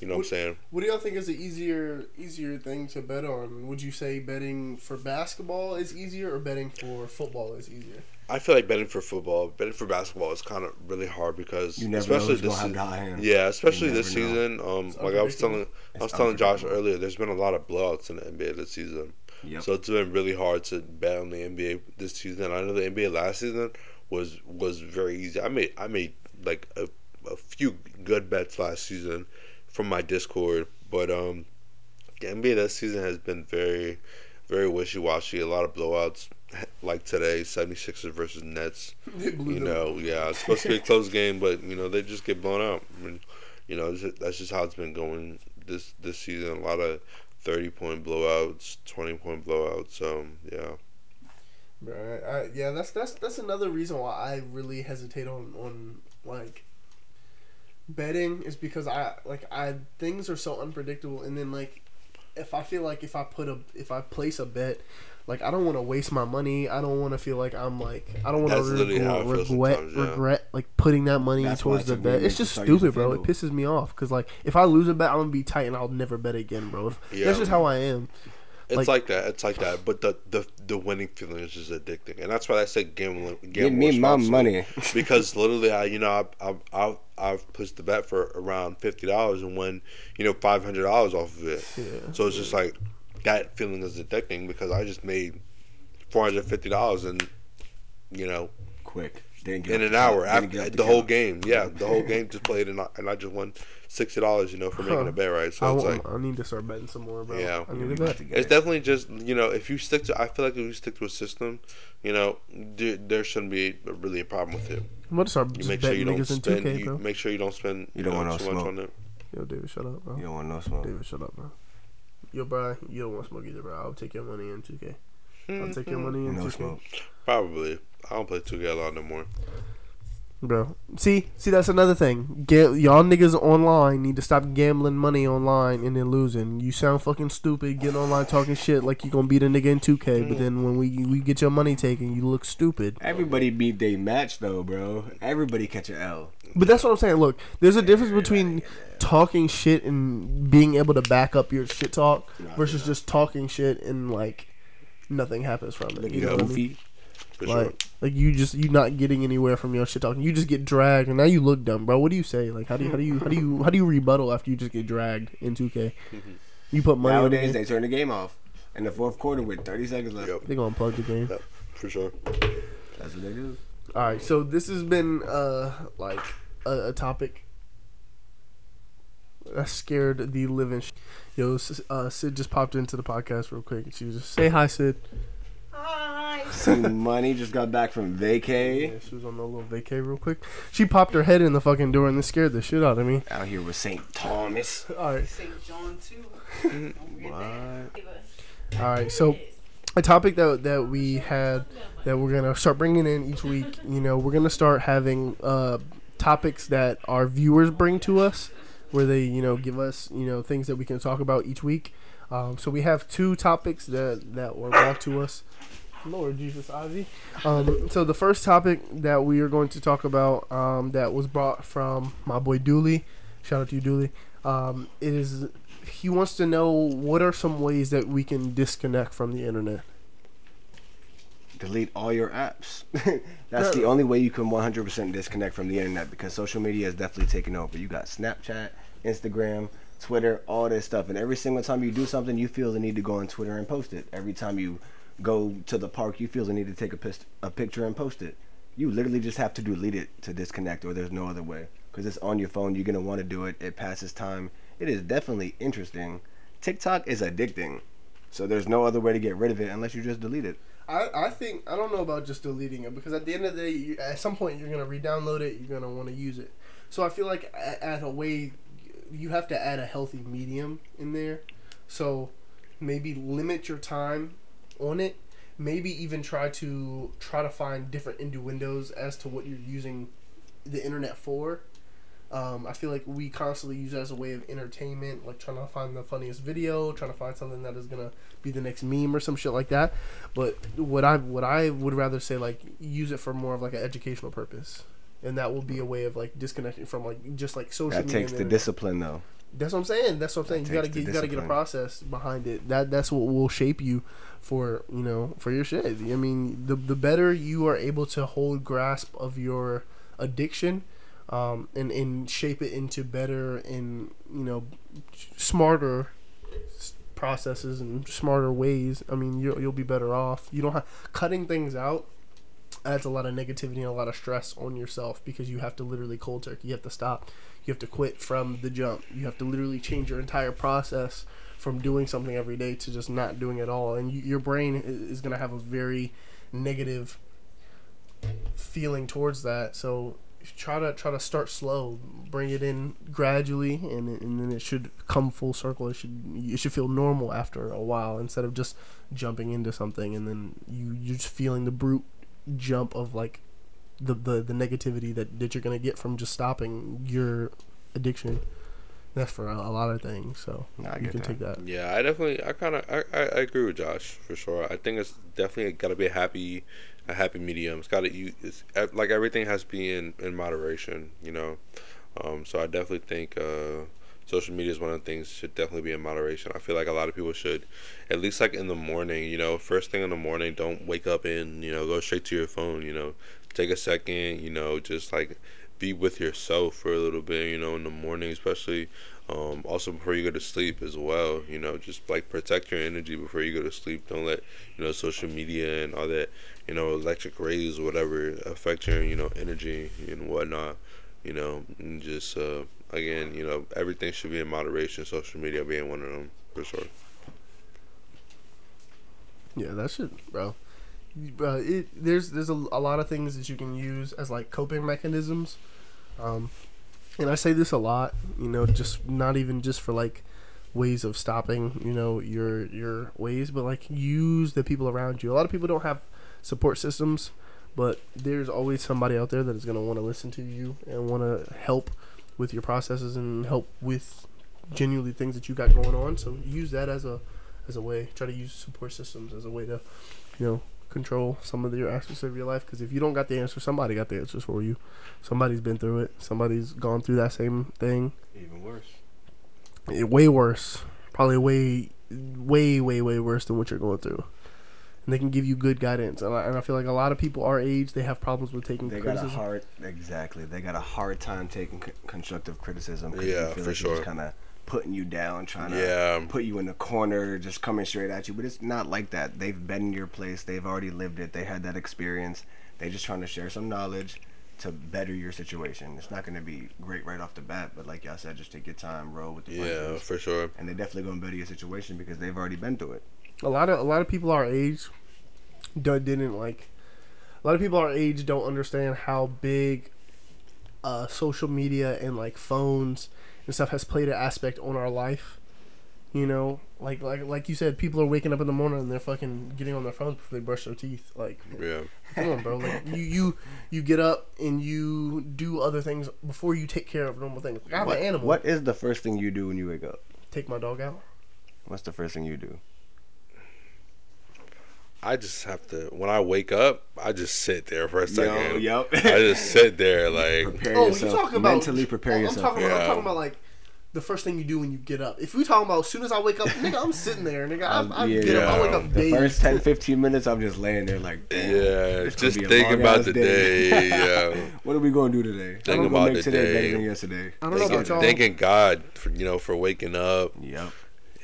You know what I'm saying? What do y'all think is the easier easier thing to bet on? Would you say betting for basketball is easier or betting for football is easier? I feel like betting for football, betting for basketball is kind of really hard because you never know especially who's this have se- the high hand. yeah, especially this know. season. Um, It's like I was telling, unpredictable. I was telling Josh earlier, there's been a lot of blowouts in the NBA this season. Yep. So it's been really hard to bet on the NBA this season. I know the NBA last season was was very easy. I made I made like a, a few good bets last season from my Discord, but um, the NBA this season has been very very wishy washy. A lot of blowouts like today, 76ers versus Nets. You know, yeah, it's supposed to be a close game, but you know they just get blown out. I mean, you know, that's just how it's been going this this season. A lot of thirty point blowouts, twenty point blowouts. Um, yeah, Right. I, yeah, that's that's that's another reason why I really hesitate on on like betting is because I like I things are so unpredictable and then like if I feel like if I put a if I place a bet like I don't want to waste my money. I don't want to feel like I'm like I don't want to literally how I feel regret yeah. regret like putting that money That's towards the bet. It's just stupid, bro. It pisses me off because like if I lose a bet, I'm gonna be tight and I'll never bet again, bro. Yeah. That's just how I am. It's Like- like, that. It's like that. But the the the winning feeling is just addicting, and that's why I said gambling. Give me my money. because literally, I you know I I I I've pushed the bet for around fifty dollars and won you know five hundred dollars off of it. Yeah. So it's just like that feeling is addicting because I just made four hundred fifty dollars and you know Quick. Didn't get in an hour. After up the whole game. Yeah, the whole game just played and I, and I just won sixty dollars. You know for making Huh. a bet right. I, So it's like I need to start betting some more, bro. Yeah. I need to bet. it's definitely just you know if you stick to I feel like if you stick to a system, you know there, there shouldn't be really a problem with it. I'm about to start You just make sure betting you don't in spend. 2K, You bro. make sure you don't spend. You don't know, want no too much smoke. on it. Yo, David, shut up, bro. You don't want no smoke. David, shut up, bro. Yo, bro, you don't want smoke either, bro. I'll take your money in 2K. I'll take your hmm. money in No 2K. smoke. Probably. I don't play 2K a lot no more. Bro, see, see, that's another thing. Ga- y'all niggas online need to stop gambling money online and then losing. You sound fucking stupid getting online talking shit like you gonna beat a nigga in 2K, but mm. then when we we get your money taken, you look stupid. Everybody beat they match though, bro. Everybody catch an L. But that's what I'm saying. Look, there's a difference between talking shit and being able to back up your shit talk versus just talking shit and like nothing happens from it. You know what I mean? goofy. For sure. Like, like you just you not getting anywhere from your shit talking. You just get dragged, and now you look dumb, bro. What do you say? Like, how do you how do you how do you how do you rebuttal after you just get dragged in 2K? You put money on the Nowadays they turn the game off in the fourth quarter with 30 seconds left. Yep. they gonna plug the game. Yep. For sure. That's what they do. All right, so this has been uh like a, a topic that scared the living. Sh- Yo, S- uh, Sid just popped into the podcast real quick. She was just say hi, Sid. Hi. See, money just got back from vacay. Yeah, she was on a little vacay real quick. She popped her head in the fucking door and this scared the shit out of me. Out here with St. Thomas. All right, St. John too. Don't forget that. all right. So a topic that that we had that we're gonna start bringing in each week. You know, we're gonna start having uh, topics that our viewers bring to us, where they you know give us you know things that we can talk about each week. Um, so we have two topics that that were brought to us. Lord Jesus, Ivy. Um, so the first topic that we are going to talk about um, that was brought from my boy Dooley. Shout out to you, Dooley. Um, is he wants to know what are some ways that we can disconnect from the internet. Delete all your apps. That's the only way you can 100% disconnect from the internet because social media has definitely taken over. You got Snapchat, Instagram, Twitter, all this stuff. And every single time you do something, you feel the need to go on Twitter and post it. Every time you go to the park, you feel the need to take a, pist- a picture and post it. You literally just have to delete it to disconnect, or there's no other way. Because it's on your phone, you're going to want to do it. It passes time. It is definitely interesting. TikTok is addicting. So there's no other way to get rid of it unless you just delete it. I, I think I don't know about just deleting it because at the end of the day, you, at some point you're gonna re-download it. You're gonna want to use it. So I feel like at a way, you have to add a healthy medium in there. So maybe limit your time on it. Maybe even try to try to find different innuendos as to what you're using the internet for. Um, I feel like we constantly use it as a way of entertainment, like trying to find the funniest video, trying to find something that is gonna be the next meme or some shit like that. But what I what I would rather say like use it for more of like an educational purpose, and that will be a way of like disconnecting from like just like social. That media takes the discipline though. That's what I'm saying. That's what I'm saying. That You gotta get you gotta get a process behind it. That that's what will shape you for you know for your shit. I mean, the the better you are able to hold grasp of your addiction, um, and and shape it into better and you know smarter processes and smarter ways. I mean, you'll you'll be better off. You don't have cutting things out adds a lot of negativity and a lot of stress on yourself because you have to literally cold turkey. You have to stop. You have to quit from the jump. You have to literally change your entire process from doing something every day to just not doing it all. And you, your brain is going to have a very negative feeling towards that. So try to try to start slow, bring it in gradually, and and then it should come full circle. It should it should feel normal after a while instead of just jumping into something and then you you're just feeling the brute jump of like the the, the negativity that, that you're gonna get from just stopping your addiction. That's for a, a lot of things. So Nah, I you can that. take that. Yeah, I definitely, I kind of, I, I, I agree with Josh for sure. I think it's definitely got to be a happy, a happy medium. It's got to you, it's like everything has to be in in moderation, you know. Um, so I definitely think uh, social media is one of the things should definitely be in moderation. I feel like a lot of people should, at least like in the morning, you know, first thing in the morning, don't wake up and you know go straight to your phone. You know, take a second, you know, just like be with yourself for a little bit, you know, in the morning, especially. Um, also before you go to sleep as well, you know, just like protect your energy before you go to sleep. Don't let you know social media and all that, you know, electric rays or whatever affect your you know energy and whatnot. You know, just uh, again, you know, everything should be in moderation. Social media being one of them for sure. Yeah, that shit, bro. Bro, it there's there's a, a lot of things that you can use as like coping mechanisms, um, and I say this a lot. You know, just not even just for like ways of stopping, you know, your your ways, but like use the people around you. A lot of people don't have support systems, but there's always somebody out there that is gonna want to listen to you and want to help with your processes and help with genuinely things that you got going on. So use that as a as a way. Try to use support systems as a way to, you know, control some of your aspects of your life. Because if you don't got the answer, somebody got the answers for you. Somebody's been through it. Somebody's gone through that same thing. Even worse. Way worse. Probably way, way, way, way worse than what you're going through. And they can give you good guidance. And I, and I feel like a lot of people our age, they have problems with taking They got a criticism. hard exactly. They got a hard time taking c- constructive criticism. 'cause Yeah, feel for like sure. Kind of putting you down, trying to Yeah. put you in the corner, just coming straight at you. But it's not like that. They've been in your place. They've already lived it. They had that experience. They're just trying to share some knowledge to better your situation. It's not going to be great right off the bat, but like y'all said, just take your time, roll with the Yeah, for sure. And they're definitely going to better your situation because they've already been through it. A lot of a lot of people our age do- didn't like a lot of people our age don't understand how big uh, social media and like phones and stuff has played an aspect on our life you know like like like you said people are waking up in the morning and they're fucking getting on their phones before they brush their teeth like Yeah. come on bro like you you you get up and you do other things before you take care of normal things like i have what, an animal what is the first thing you do when you wake up? take my dog out What's the first thing you do? I just have to when I wake up, I just sit there for a second. Yep. I just sit there like prepare Oh, you talking about mentally prepare oh, I'm yourself. talking, about, I'm talking about like the first thing you do when you get up. If we talking about as soon as I wake up, nigga, I'm sitting there, nigga. I, Um, I yeah, get up, I wake up the dazed. first 10, 15 minutes, I'm just laying there like, damn, yeah, just be a thinking about the day. Yeah. what are we going to do today? Think How we about gonna make the today day. better than yesterday? I don't know about Thanking, y'all. thanking God for you know for waking up. Yep.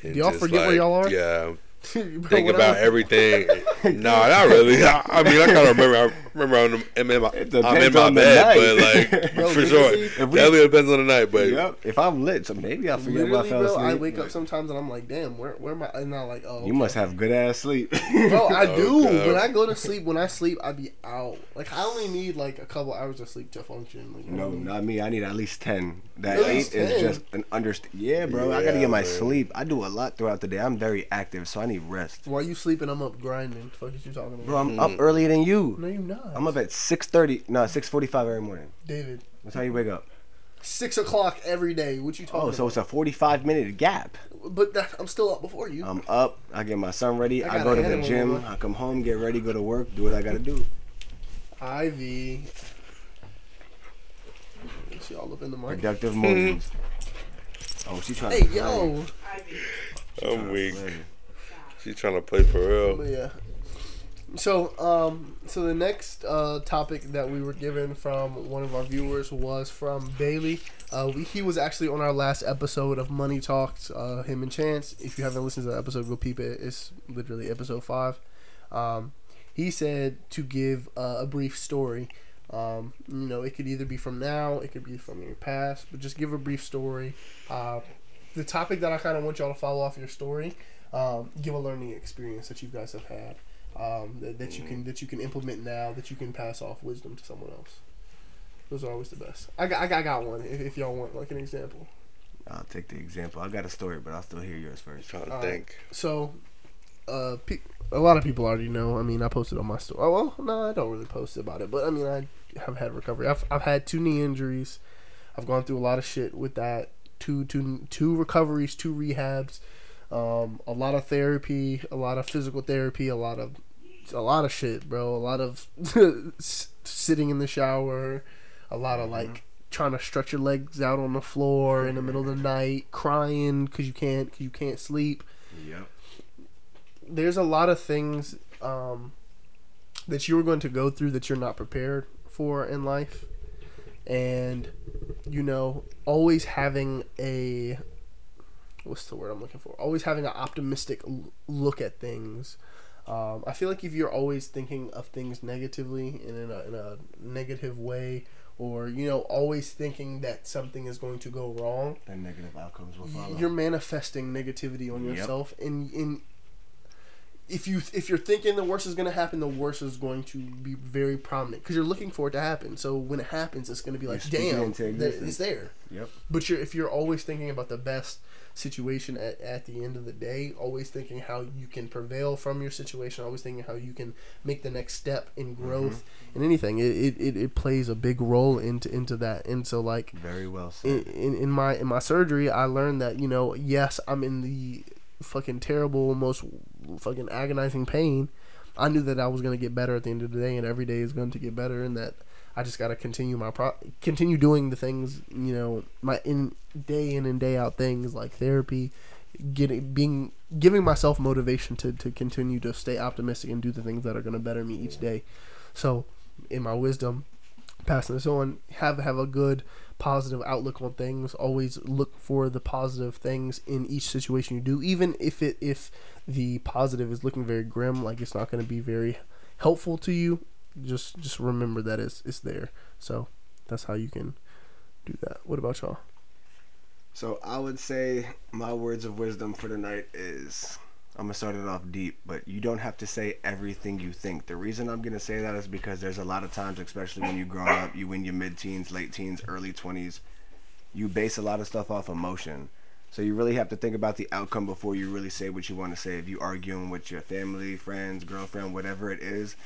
Do y'all just, forget where y'all are? Yeah, Bro, think about I- everything. no, not really. I, I mean, I kind of remember. I, remember I'm, I'm in my, I'm in my on the bed, but like Bro, for sure, literally, if we- definitely depends on the night. But Yep. If I'm lit, so maybe I forget Literally, I fell asleep. I wake up sometimes and I'm like, damn, where where am I? And I'm like, oh, You must have good ass sleep. Bro, I do. Oh, okay. When I go to sleep, when I sleep, I be out. Like I only need like a couple hours of sleep to function. Like, No, not me. I need at least ten. That At eight least is 10? just an understand. Yeah, bro. I gotta get my man. sleep. I do a lot throughout the day. I'm very active, so I need rest. While you sleeping, I'm up grinding. The fuck is you talking about? Bro, I'm up earlier than you. no, you not. I'm up at six thirty. No, six forty-five every morning. David. That's how you wake up. Six o'clock every day. What you talking Oh, so about? it's a forty-five minute gap. But that, I'm still up before you. I'm up. I get my son ready. I I, go to the gym. I come home, get ready, go to work, do what I gotta do. Ivy. She all up in the mic. Productive mornings. Oh, she trying Hey to. yo. I'm weak. Play. She trying to play for real. But yeah. So, um, so the next uh, topic that we were given from one of our viewers was from Bailey. Uh, we, he was actually on our last episode of Money Talks. Uh, him and Chance. If you haven't listened to that episode, go peep it. It's literally episode five. Um, he said to give uh, a brief story. Um, you know, it could either be from now, it could be from your past, but just give a brief story. Uh, the topic that I kind of want y'all to follow off your story, um, give a learning experience that you guys have had um, that, that you can that you can implement now that you can pass off wisdom to someone else. Those are always the best. I got, I got, I got one if, if y'all want like an example. I'll take the example. I got a story, but I'll still hear yours first. trying to Alright. think. So, uh, pe- a lot of people already know. I mean, I posted on my story. Oh well, no, I don't really post about it, but I mean, I have had recovery. I've, I've had two knee injuries. I've gone through a lot of shit with that. Two, two, two recoveries, two rehabs, um, a lot of therapy, a lot of physical therapy, a lot of, a lot of shit, bro. A lot of sitting in the shower, a lot of like trying to stretch your legs out on the floor in the middle of the night, crying because you can't, cause you can't sleep Yep. there's a lot of things um, that you're going to go through that you're not prepared for in life and you know always having a what's the word i'm looking for always having an optimistic l- look at things um, i feel like if you're always thinking of things negatively and in a, in a negative way or you know always thinking that something is going to go wrong Then negative outcomes will follow. you're manifesting negativity on Yep. yourself and and if you if you're thinking the worst is going to happen the worst is going to be very prominent because you're looking for it to happen so when it happens it's going to be like damn into that existence. it's there Yep. but you're if you're always thinking about the best situation at, at the end of the day always thinking how you can prevail from your situation always thinking how you can make the next step in mm-hmm. growth and anything. It, it, it, plays a big role into into that. And so like Very well said. in, in, in my in my surgery I learned that you know yes I'm in the fucking terrible most fucking agonizing pain. I knew that I was gonna get better at the end of the day and every day is going to get better and that I just gotta continue my pro continue doing the things you know my in day in and day out things like therapy getting being giving myself motivation to, to continue to stay optimistic and do the things that are gonna better me each day. So in my wisdom passing this on have have a good positive outlook on things. Always look for the positive things in each situation you do even if it if the positive is looking very grim like it's not to be very helpful to you just just remember that it's it's there so that's how you can do that what about y'all So I would say my words of wisdom for tonight is I'm gonna start it off deep, but you don't have to say everything you think. The reason I'm gonna say that is because there's a lot of times, especially when you grow up, you in your mid teens, late teens, early twenties, you base a lot of stuff off emotion. So you really have to think about the outcome before you really say what you want to say. If you arguing with your family, friends, girlfriend, whatever it is,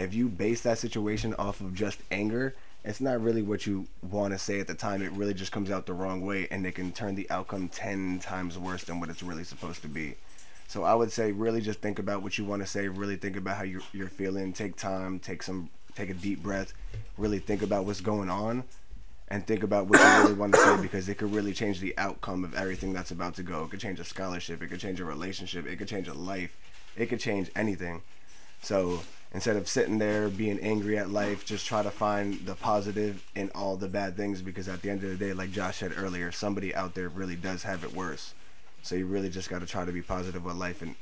if you base that situation off of just anger, it's not really what you want to say at the time. It really just comes out the wrong way, and it can turn the outcome 10 times worse than what it's really supposed to be. So I would say really just think about what you want to say. Really think about how you're, you're feeling. Take time. Take some. Take a deep breath. Really think about what's going on, and think about what you really want to say because it could really change the outcome of everything that's about to go. It could change a scholarship. It could change a relationship. It could change a life. It could change anything. So instead of sitting there being angry at life, just try to find the positive in all the bad things because at the end of the day, like Josh said earlier, somebody out there really does have it worse. So you really just got to try to be positive with life and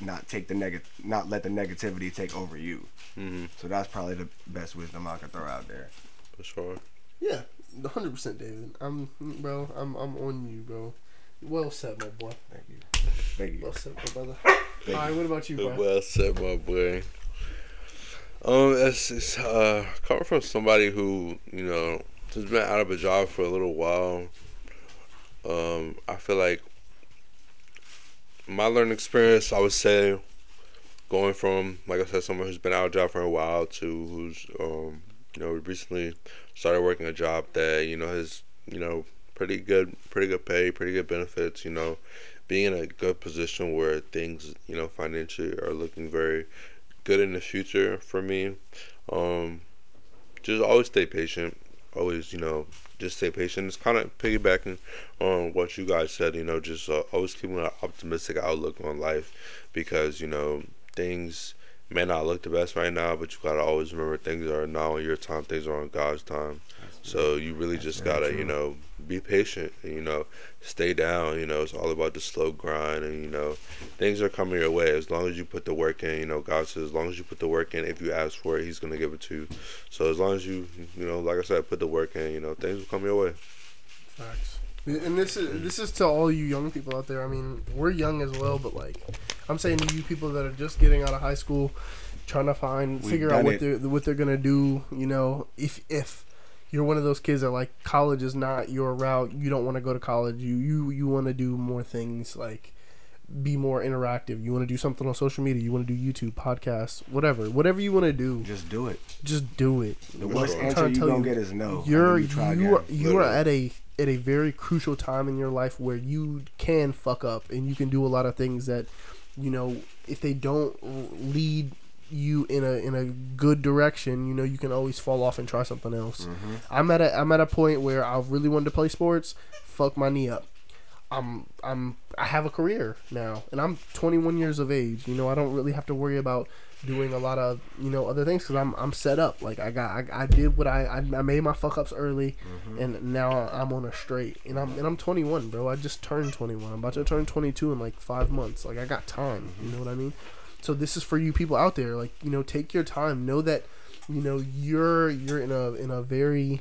not take the neg not let the negativity take over you. hmm So that's probably the best wisdom I could throw out there. For sure. Yeah, hundred percent, David. I'm, bro. I'm, I'm on you, bro. Well said, my boy. Thank you. Thank you. Well said, my brother. Thank All right, what about you, bro? Well said, my boy. Um, it's, it's uh coming from somebody who you know has been out of a job for a little while. Um, I feel like my learning experience, I would say, going from like I said, someone who's been out of a job for a while to who's um you know recently started working a job that you know has you know pretty good pretty good pay, pretty good benefits. You know, being in a good position where things you know financially are looking very good in the future for me. Um, just always stay patient. Always, you know, just stay patient. It's kind of piggybacking on what you guys said. You know, just uh, always keeping an optimistic outlook on life because you know things may not look the best right now, but you gotta always remember things are not on your time. Things are on God's time. So you really just gotta, true. you know, be patient. And, you know, stay down. You know, it's all about the slow grind, and you know, things are coming your way as long as you put the work in. You know, God says as long as you put the work in, if you ask for it, He's gonna give it to you. So as long as you, you know, like I said, put the work in, you know, things will come your way. Facts. And this is this is to all you young people out there. I mean, we're young as well, but like, I'm saying to you people that are just getting out of high school, trying to find We've figure out what it. they're what they're gonna do. You know, if if you're one of those kids that like college is not your route, you don't want to go to college. You you you want to do more things like be more interactive. You want to do something on social media. You want to do YouTube, podcasts, whatever, whatever you want to do. Just do it. Just do it. The I'm worst trying answer to you tell gonna you, get is no. you're And then try you are, you are at a at a very crucial time in your life where you can fuck up and you can do a lot of things that you know if they don't lead you in a in a good direction you know you can always fall off and try something else Mm-hmm. i'm at a i'm at a point where i really wanted to play sports fuck my knee up i'm i'm i have a career now and i'm 21 years of age you know i don't really have to worry about doing a lot of you know other things because I'm I'm set up. Like I got I, I did what I, I I made my fuck ups early, and now I'm on a straight. And I'm and I'm 21, bro. I just turned 21. I'm about to turn 22 in like five months. Like I got time. You know what I mean? So this is for you people out there. Like you know, take your time. Know that you know you're you're in a in a very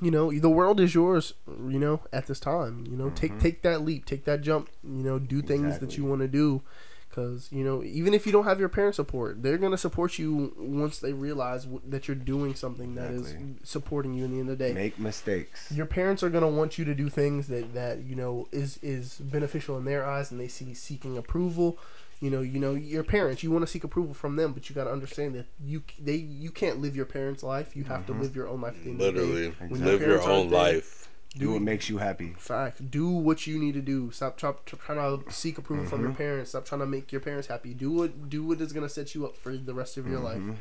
you know the world is yours you know at this time you know take mm-hmm. take that leap take that jump you know do things that you want to do because you know even if you don't have your parent support they're going to support you once they realize w- that you're doing something that is Exactly. supporting you in the end of the day Make mistakes. your parents are going to want you to do things that that you know is is beneficial in their eyes and they see seeking approval you know you know your parents you want to seek approval from them but you got to understand that you they you can't live your parents life you have to mm-hmm. live your own life at the end of the day. Literally, When live your parents aren't own there, life. Do what makes you happy. Fact. Do what you need to do. Stop try, trying to seek approval from your mm-hmm. parents. Stop trying to make your parents happy. Do what do what is gonna set you up for the rest of your life. Mm-hmm.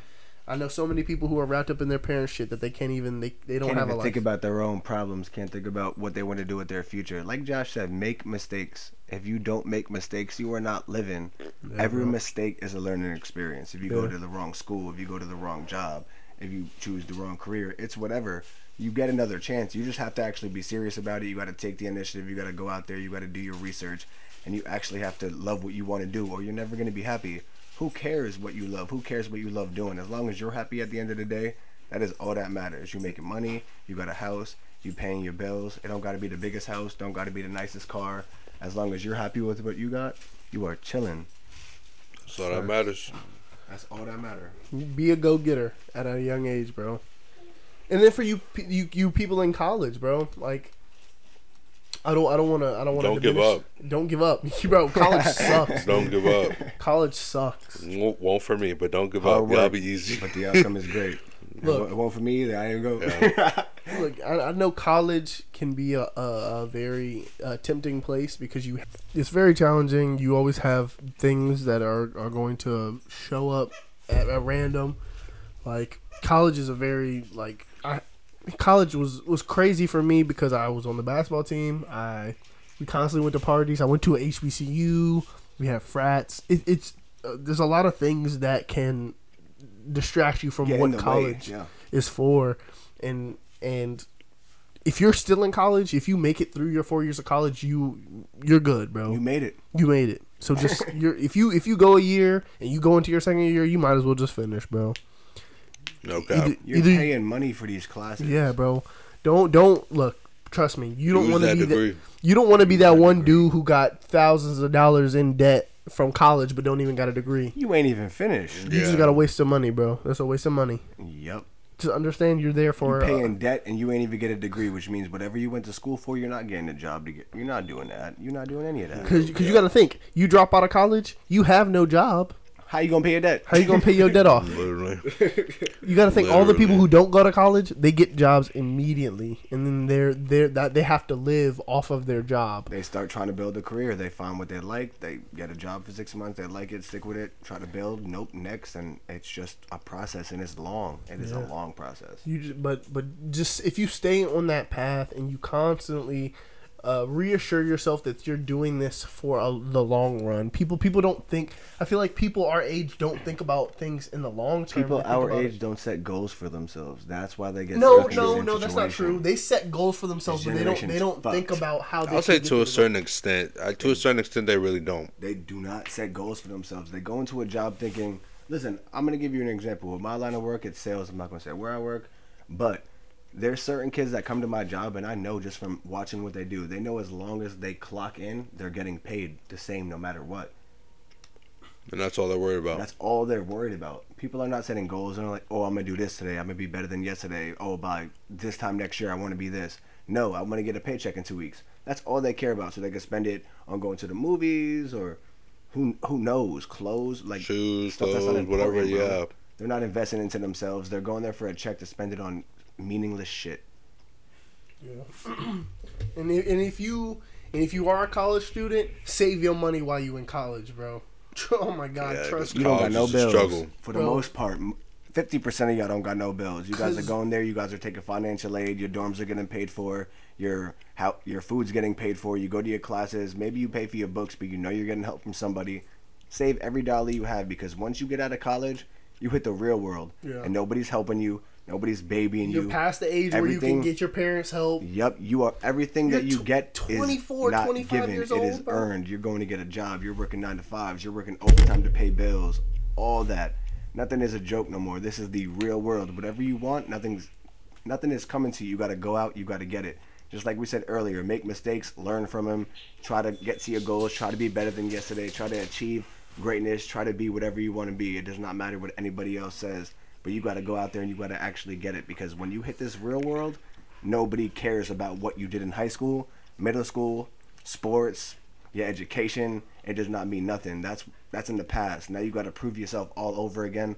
I know so many people who are wrapped up in their parents' shit that they can't even they, they don't Can't have a life. think about their own problems. Can't think about what they want to do with their future. Like Josh said, make mistakes. If you don't make mistakes, you are not living. Every bro. mistake is a learning experience. If you go to the wrong school, if you go to the wrong job, if you choose the wrong career, it's whatever. You get another chance. You just have to actually be serious about it. You got to take the initiative. You got to go out there. You got to do your research, and you actually have to love what you want to do, or you're never going to be happy. Who cares what you love? Who cares what you love doing? As long as you're happy at the end of the day, that is all that matters. You making money. You got a house. You paying your bills. It don't got to be the biggest house. Don't got to be the nicest car. As long as you're happy with what you got, you are chilling. So that matters. That's all that matter. Be a go getter at a young age, bro. And then for you, you, you people in college, bro, like. I don't. I don't want to. I don't want to. Don't give up. Don't give up, bro. College sucks. Don't give up. College sucks. Won't, won't for me, but don't give Hard up. That'll work, be easy. But the outcome is great. Look. it won't for me either. I ain't go. Look, I, I know college can be a, a, a very uh, tempting place because you it's very challenging. You always have things that are, are going to show up at, at random. Like college is a very like I college was was crazy for me because I was on the basketball team. I we constantly went to parties. I went to a HBCU. We have frats. It, it's uh, there's a lot of things that can distract you from what way, college yeah. is for and and if you're still in college, if you make it through your four years of college, you you're good, bro. You made it. You made it. So just you're if you if you go a year and you go into your second year, you might as well just finish, bro. No cap. Either- You're either- paying money for these classes. Yeah, bro. Don't don't look. Trust me. You don't want to be degree. that. You don't want to be that one dude who got thousands of dollars in debt from college but don't even got a degree. You ain't even finished. You Yeah. just got a waste of money, bro. That's a waste of money. Yep. Just understand you're there for. You uh, paying debt and you ain't even get a degree, which means whatever you went to school for, you're not getting a job to get. You're not doing that. You're not doing any of that. Cause, cause you got to think, you drop out of college, you have no job. How you gonna pay your debt? How you gonna pay your debt off? Literally. You got to think all the people who don't go to college, they get jobs immediately, and then they're they're that they have to live off of their job. They start trying to build a career. They find what they like. They get a job for six months. They like it, stick with it, try to build. Nope, next, and it's just a process, and it's long. It is a long process. You just, but but just if you stay on that path and you constantly uh, reassure yourself that you're doing this for a, the long run. People people don't think. I feel like people our age don't think about things in the long term. People our age it- don't set goals for themselves. That's why they get No, stuck in the no, same no, that's not true. They set goals for themselves, but they don't. They don't think about how. They I'll say to a the certain extent. Uh, to a certain extent, they really don't. They do not set goals for themselves. They go into a job thinking, listen, I'm going to give you an example. With my line of work, it's sales. I'm not going to say where I work, but there's certain kids that come to my job, and I know just from watching what they do, they know as long as they clock in, they're getting paid the same no matter what. And that's all they're worried about. That's all they're worried about. People are not setting goals. They're not like, oh, I'm going to do this today. I'm going to be better than yesterday. Oh, by this time next year, I want to be this. No, I'm going to get a paycheck in two weeks. That's all they care about. So they can spend it on going to the movies or who who knows, clothes, like Shoes, stuff that's clothes, whatever. bro. Yeah. They're not investing into themselves. They're going there for a check to spend it on meaningless shit. Yeah. And if, and if you and if you are a college student, save your money while you in college, bro. Oh my God, Yeah, trust You don't got College no bills. struggle. For the Bro. most part, fifty percent of y'all don't got no bills. You guys are going there. You guys are taking financial aid. Your dorms are getting paid for. Your how your food's getting paid for. You go to your classes. Maybe you pay for your books, but you know you're getting help from somebody. Save every dollar you have because once you get out of college, you hit the real world, Yeah. and nobody's helping you. Nobody's babying You're you. past the age where you can get your parents' help. Yep, you are everything that You're you get 24, is not 25 given. years It is old, bro. earned. You're going to get a job. You're working nine to fives. You're working overtime to pay bills. All that. Nothing is a joke no more. This is the real world. Whatever you want, nothing's nothing is coming to you. You got to go out. You got to get it. Just like we said earlier, make mistakes, learn from them, try to get to your goals, try to be better than yesterday, try to achieve greatness, try to be whatever you want to be. It does not matter what anybody else says, but you got to go out there and you got to actually get it because when you hit this real world, nobody cares about what you did in high school, middle school, sports, your education. It does not mean nothing. That's that's in the past. Now you got to prove yourself all over again.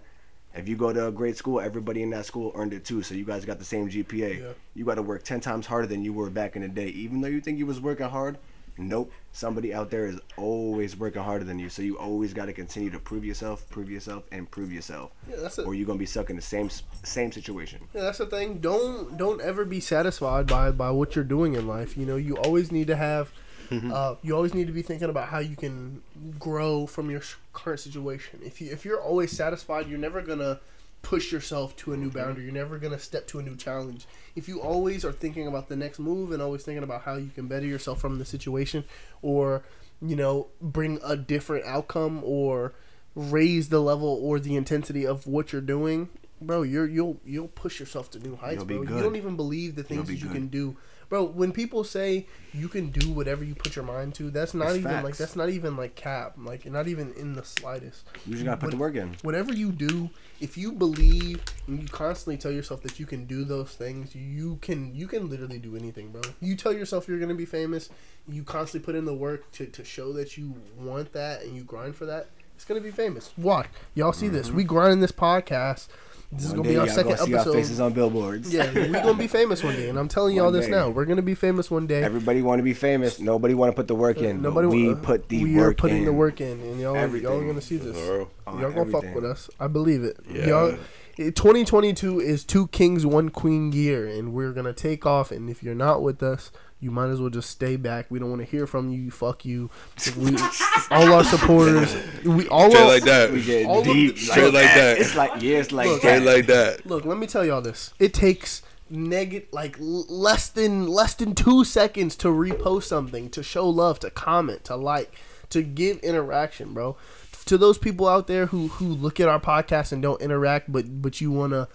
If you go to a great school, everybody in that school earned it too. So you guys got the same GPA. Yeah. You got to work ten times harder than you were back in the day. Even though you think you was working hard, nope. Somebody out there is always working harder than you. So you always got to continue to prove yourself, prove yourself, and prove yourself. Yeah, that's it. Or you're gonna be stuck in the same same situation. Yeah, that's the thing. Don't don't ever be satisfied by by what you're doing in life. You know, you always need to have. Uh, you always need to be thinking about how you can grow from your current situation. If you if you're always satisfied, you're never gonna push yourself to a new boundary. You're never gonna step to a new challenge. If you always are thinking about the next move and always thinking about how you can better yourself from the situation, or you know, bring a different outcome or raise the level or the intensity of what you're doing, bro, you're you'll you'll push yourself to new heights, bro. You don't even believe the things that you good. can do. Bro, when people say you can do whatever you put your mind to, that's not It's even like that's not even like cap, like not even in the slightest. You just gotta put the work in. Whatever you do, if you believe and you constantly tell yourself that you can do those things, you can you can literally do anything, bro. You tell yourself you're gonna be famous, you constantly put in the work to, to show that you want that and you grind for that, it's gonna be famous. Watch. Y'all see this. We mm-hmm. grind in this podcast. This is Mm-hmm. Gonna day be our y'all second gonna see our episode. faces on billboards. Yeah, we're gonna be famous one day, and I'm telling y'all this day. now. We're gonna be famous one day. Everybody want to be famous. Nobody want to put the work in. Nobody. Nobody. We uh, put the we work We are putting in. the work in, and y'all, y'all are gonna see this. Bro. Y'all gonna fuck with us. I believe it. Yeah. Y'all, eh, 2022 is two kings, one queen year, and we're gonna take off. And if you're not with us, you might as well just stay back. We don't want to hear from you. Fuck you. We, all our supporters. We all Straight our, like that. We get All deep the- Straight like that. It's like years like Look, Straight that. like that. Look, let me tell y'all this. It takes negative like l- less than less than two seconds to repost something, to show love, to comment, to like, to give interaction, bro. To those people out there who who look at our podcast and don't interact, but but you wanna,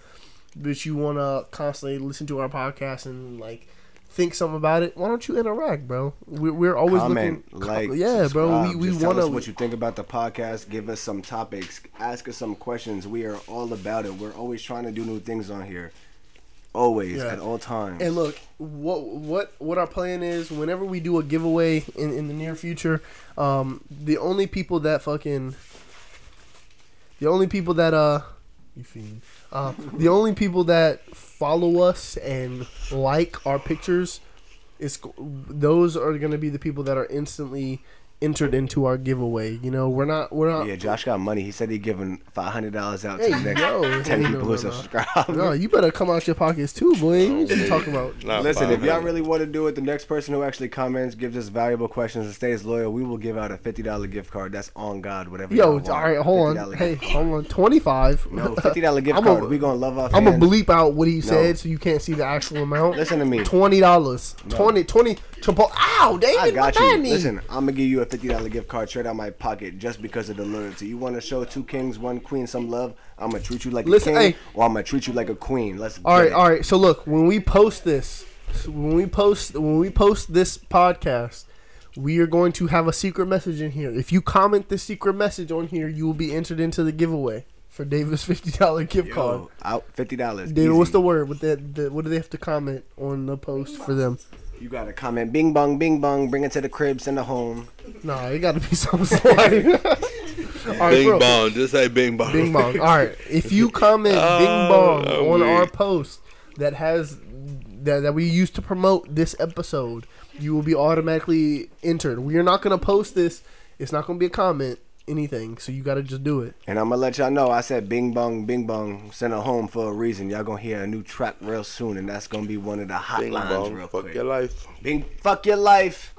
but you wanna constantly listen to our podcast and like think something about it. Why don't you interact, bro? We're, we're always Comment, looking. like, yeah, bro. We we wanna. us what you think about the podcast. Give us some topics. Ask us some questions. We are all about it. We're always trying to do new things on here. Always Yeah. at all times. And look, what what what our plan is whenever we do a giveaway in, in the near future, um, the only people that fucking, the only people that uh, you fiend, uh, the only people that follow us and like our pictures, is those are gonna be the people that are instantly entered into our giveaway. You know, we're not we're not. Yeah, Josh got money. He said he giving five hundred dollars out to the next yo, ten people no, subscribe. No, you better come out your pockets too, boy. What you talking about? Not Listen, if y'all really want to do it, the next person who actually comments, gives us valuable questions, and stays loyal, we will give out a fifty dollar gift card. That's on God, whatever. Yo, all right, hold on. Hey, hold on. Twenty five. No, fifty dollar gift I'm card. A, we gonna love our. I'm gonna bleep out what he said so you can't see the actual amount. Listen to me. Twenty dollars. No. 20, 20 Triple. Ow, David, I got you. Listen, I'm gonna give you a fifty dollar gift card straight out of my pocket just because of the loyalty. You want to show two kings, one queen, some love? I'm gonna treat you like Listen, a king, hey. or I'm gonna treat you like a queen. Let's. All right, it. all right. So look, when we post this, when we post, when we post this podcast, we are going to have a secret message in here. If you comment the secret message on here, you will be entered into the giveaway for David's fifty dollar gift Yo, card. Out fifty dollars. Dude, what's the word? What that? What do they have to comment on the post for them? You gotta comment. Bing bong, bing bong. Bring it to the crib. Send it home. Nah, it got to be something slight. All right, Bing bro. bong, just say bing bong. Bing bong. All right. If you comment Oh, bing bong I'm on our post that has that, that we used to promote this episode, you will be automatically entered. We are not gonna post this. It's not gonna be a comment, anything. So you gotta just do it. And I'm gonna let y'all know. I said bing bong, bing bong. Send it home for a reason. Y'all gonna hear a new track real soon, and that's gonna be one of the Bing hotlines bong, real fuck quick. your life. Bing, fuck your life.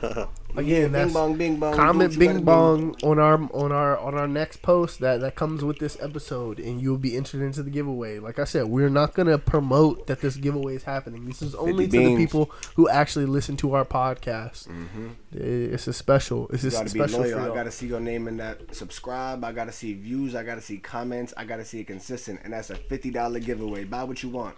Again, Bing that's bong, bing bong. comment what you gotta bing do. bong on our on our on our next post that that comes with this episode and you'll be entered into the giveaway like i said we're not gonna promote that this giveaway is happening this is only to the people who actually listen to our podcast mm-hmm. it's a special it's You a gotta be special I gotta see your name in that subscribe. I gotta see views. I gotta see comments. I gotta see it consistent, and that's a fifty dollar giveaway. Buy what you want.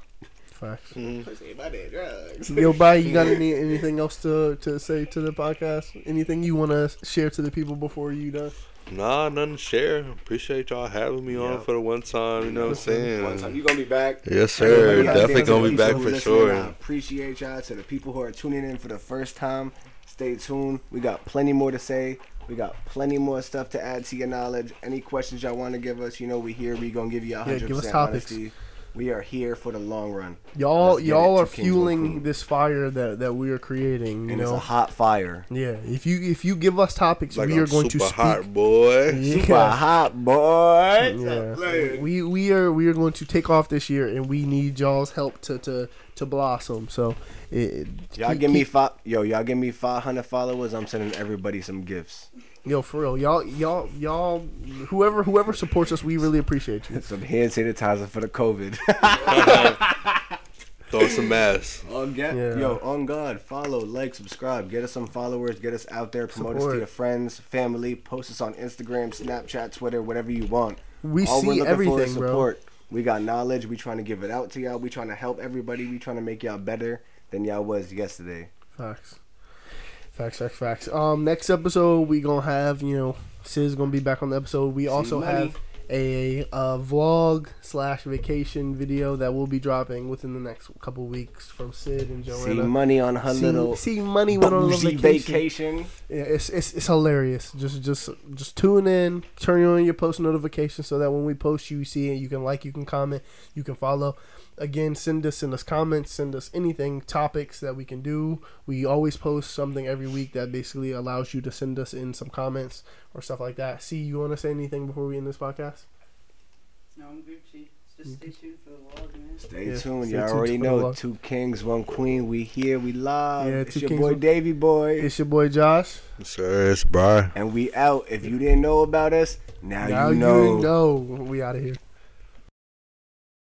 Facts. Mm-hmm. drugs. Yo, bye. You got any anything else to, to say to the podcast? Anything you want to share to the people before you done? Nah, nothing to share. Appreciate y'all having me Yeah. on for the one time. You know what I'm saying? One time you gonna be back. Yes, sir. Everybody Definitely gonna be back for sure. I appreciate y'all. To the people who are tuning in for the first time, stay tuned. We got plenty more to say. We got plenty more stuff to add to your knowledge. Any questions y'all want to give us, you know we here. We gonna give you a Yeah, hundred give us percent topics. honesty. We are here for the long run, Y'all, Let's y'all are to Kings One fueling this fire that, that we are creating. You and it's a hot fire. yeah. If you if you give us topics, Like we are I'm going to super speak. hot, boy. Yeah. Super hot, boy. Yeah. We we are we are going to take off this year, and we need y'all's help to to, to blossom. So, it, Y'all keep- give me keep- five. Yo, y'all give me five hundred followers. I'm sending everybody some gifts. Yo for real. Y'all y'all y'all whoever whoever supports us, we really appreciate you. Some hand sanitizer for the COVID. Throw some masks. on get, Yeah. yo, on God, follow, like, subscribe, get us some followers, get us out there, promote us to your friends, family, post us on Instagram, Snapchat, Twitter, whatever you want. We All see looking for everything, bro. support. We got knowledge. We trying to give it out to y'all. We trying to help everybody. We trying to make y'all better than y'all was yesterday. Facts. Facts, facts, facts. Um, next episode we gonna have you know Sid's gonna be back on the episode. We also money. have a uh, vlog slash vacation video that we'll be dropping within the next couple weeks from Sid and Joanna. See money on her see, little see money went on a bougie vacation. vacation. Yeah, it's, it's it's hilarious. Just just just tune in, turn on your post notifications so that when we post, you see it. You can like, you can comment, you can follow. Again, send us send us comments, send us anything topics that we can do. We always post something every week that basically allows you to send us in some comments or stuff like that. See, you want to say anything before we end this podcast? No, I'm Gucci. Just mm-hmm. stay tuned for the vlog, man. Stay Yeah, tuned. stay Y'all tuned already know. Two kings, one queen. We here. We live. Yeah, it's your Kings, boy Davy Boy. It's your boy Josh. Sir, it's Brian. and we out. If you didn't know about us, now, now you know. you know we out of here.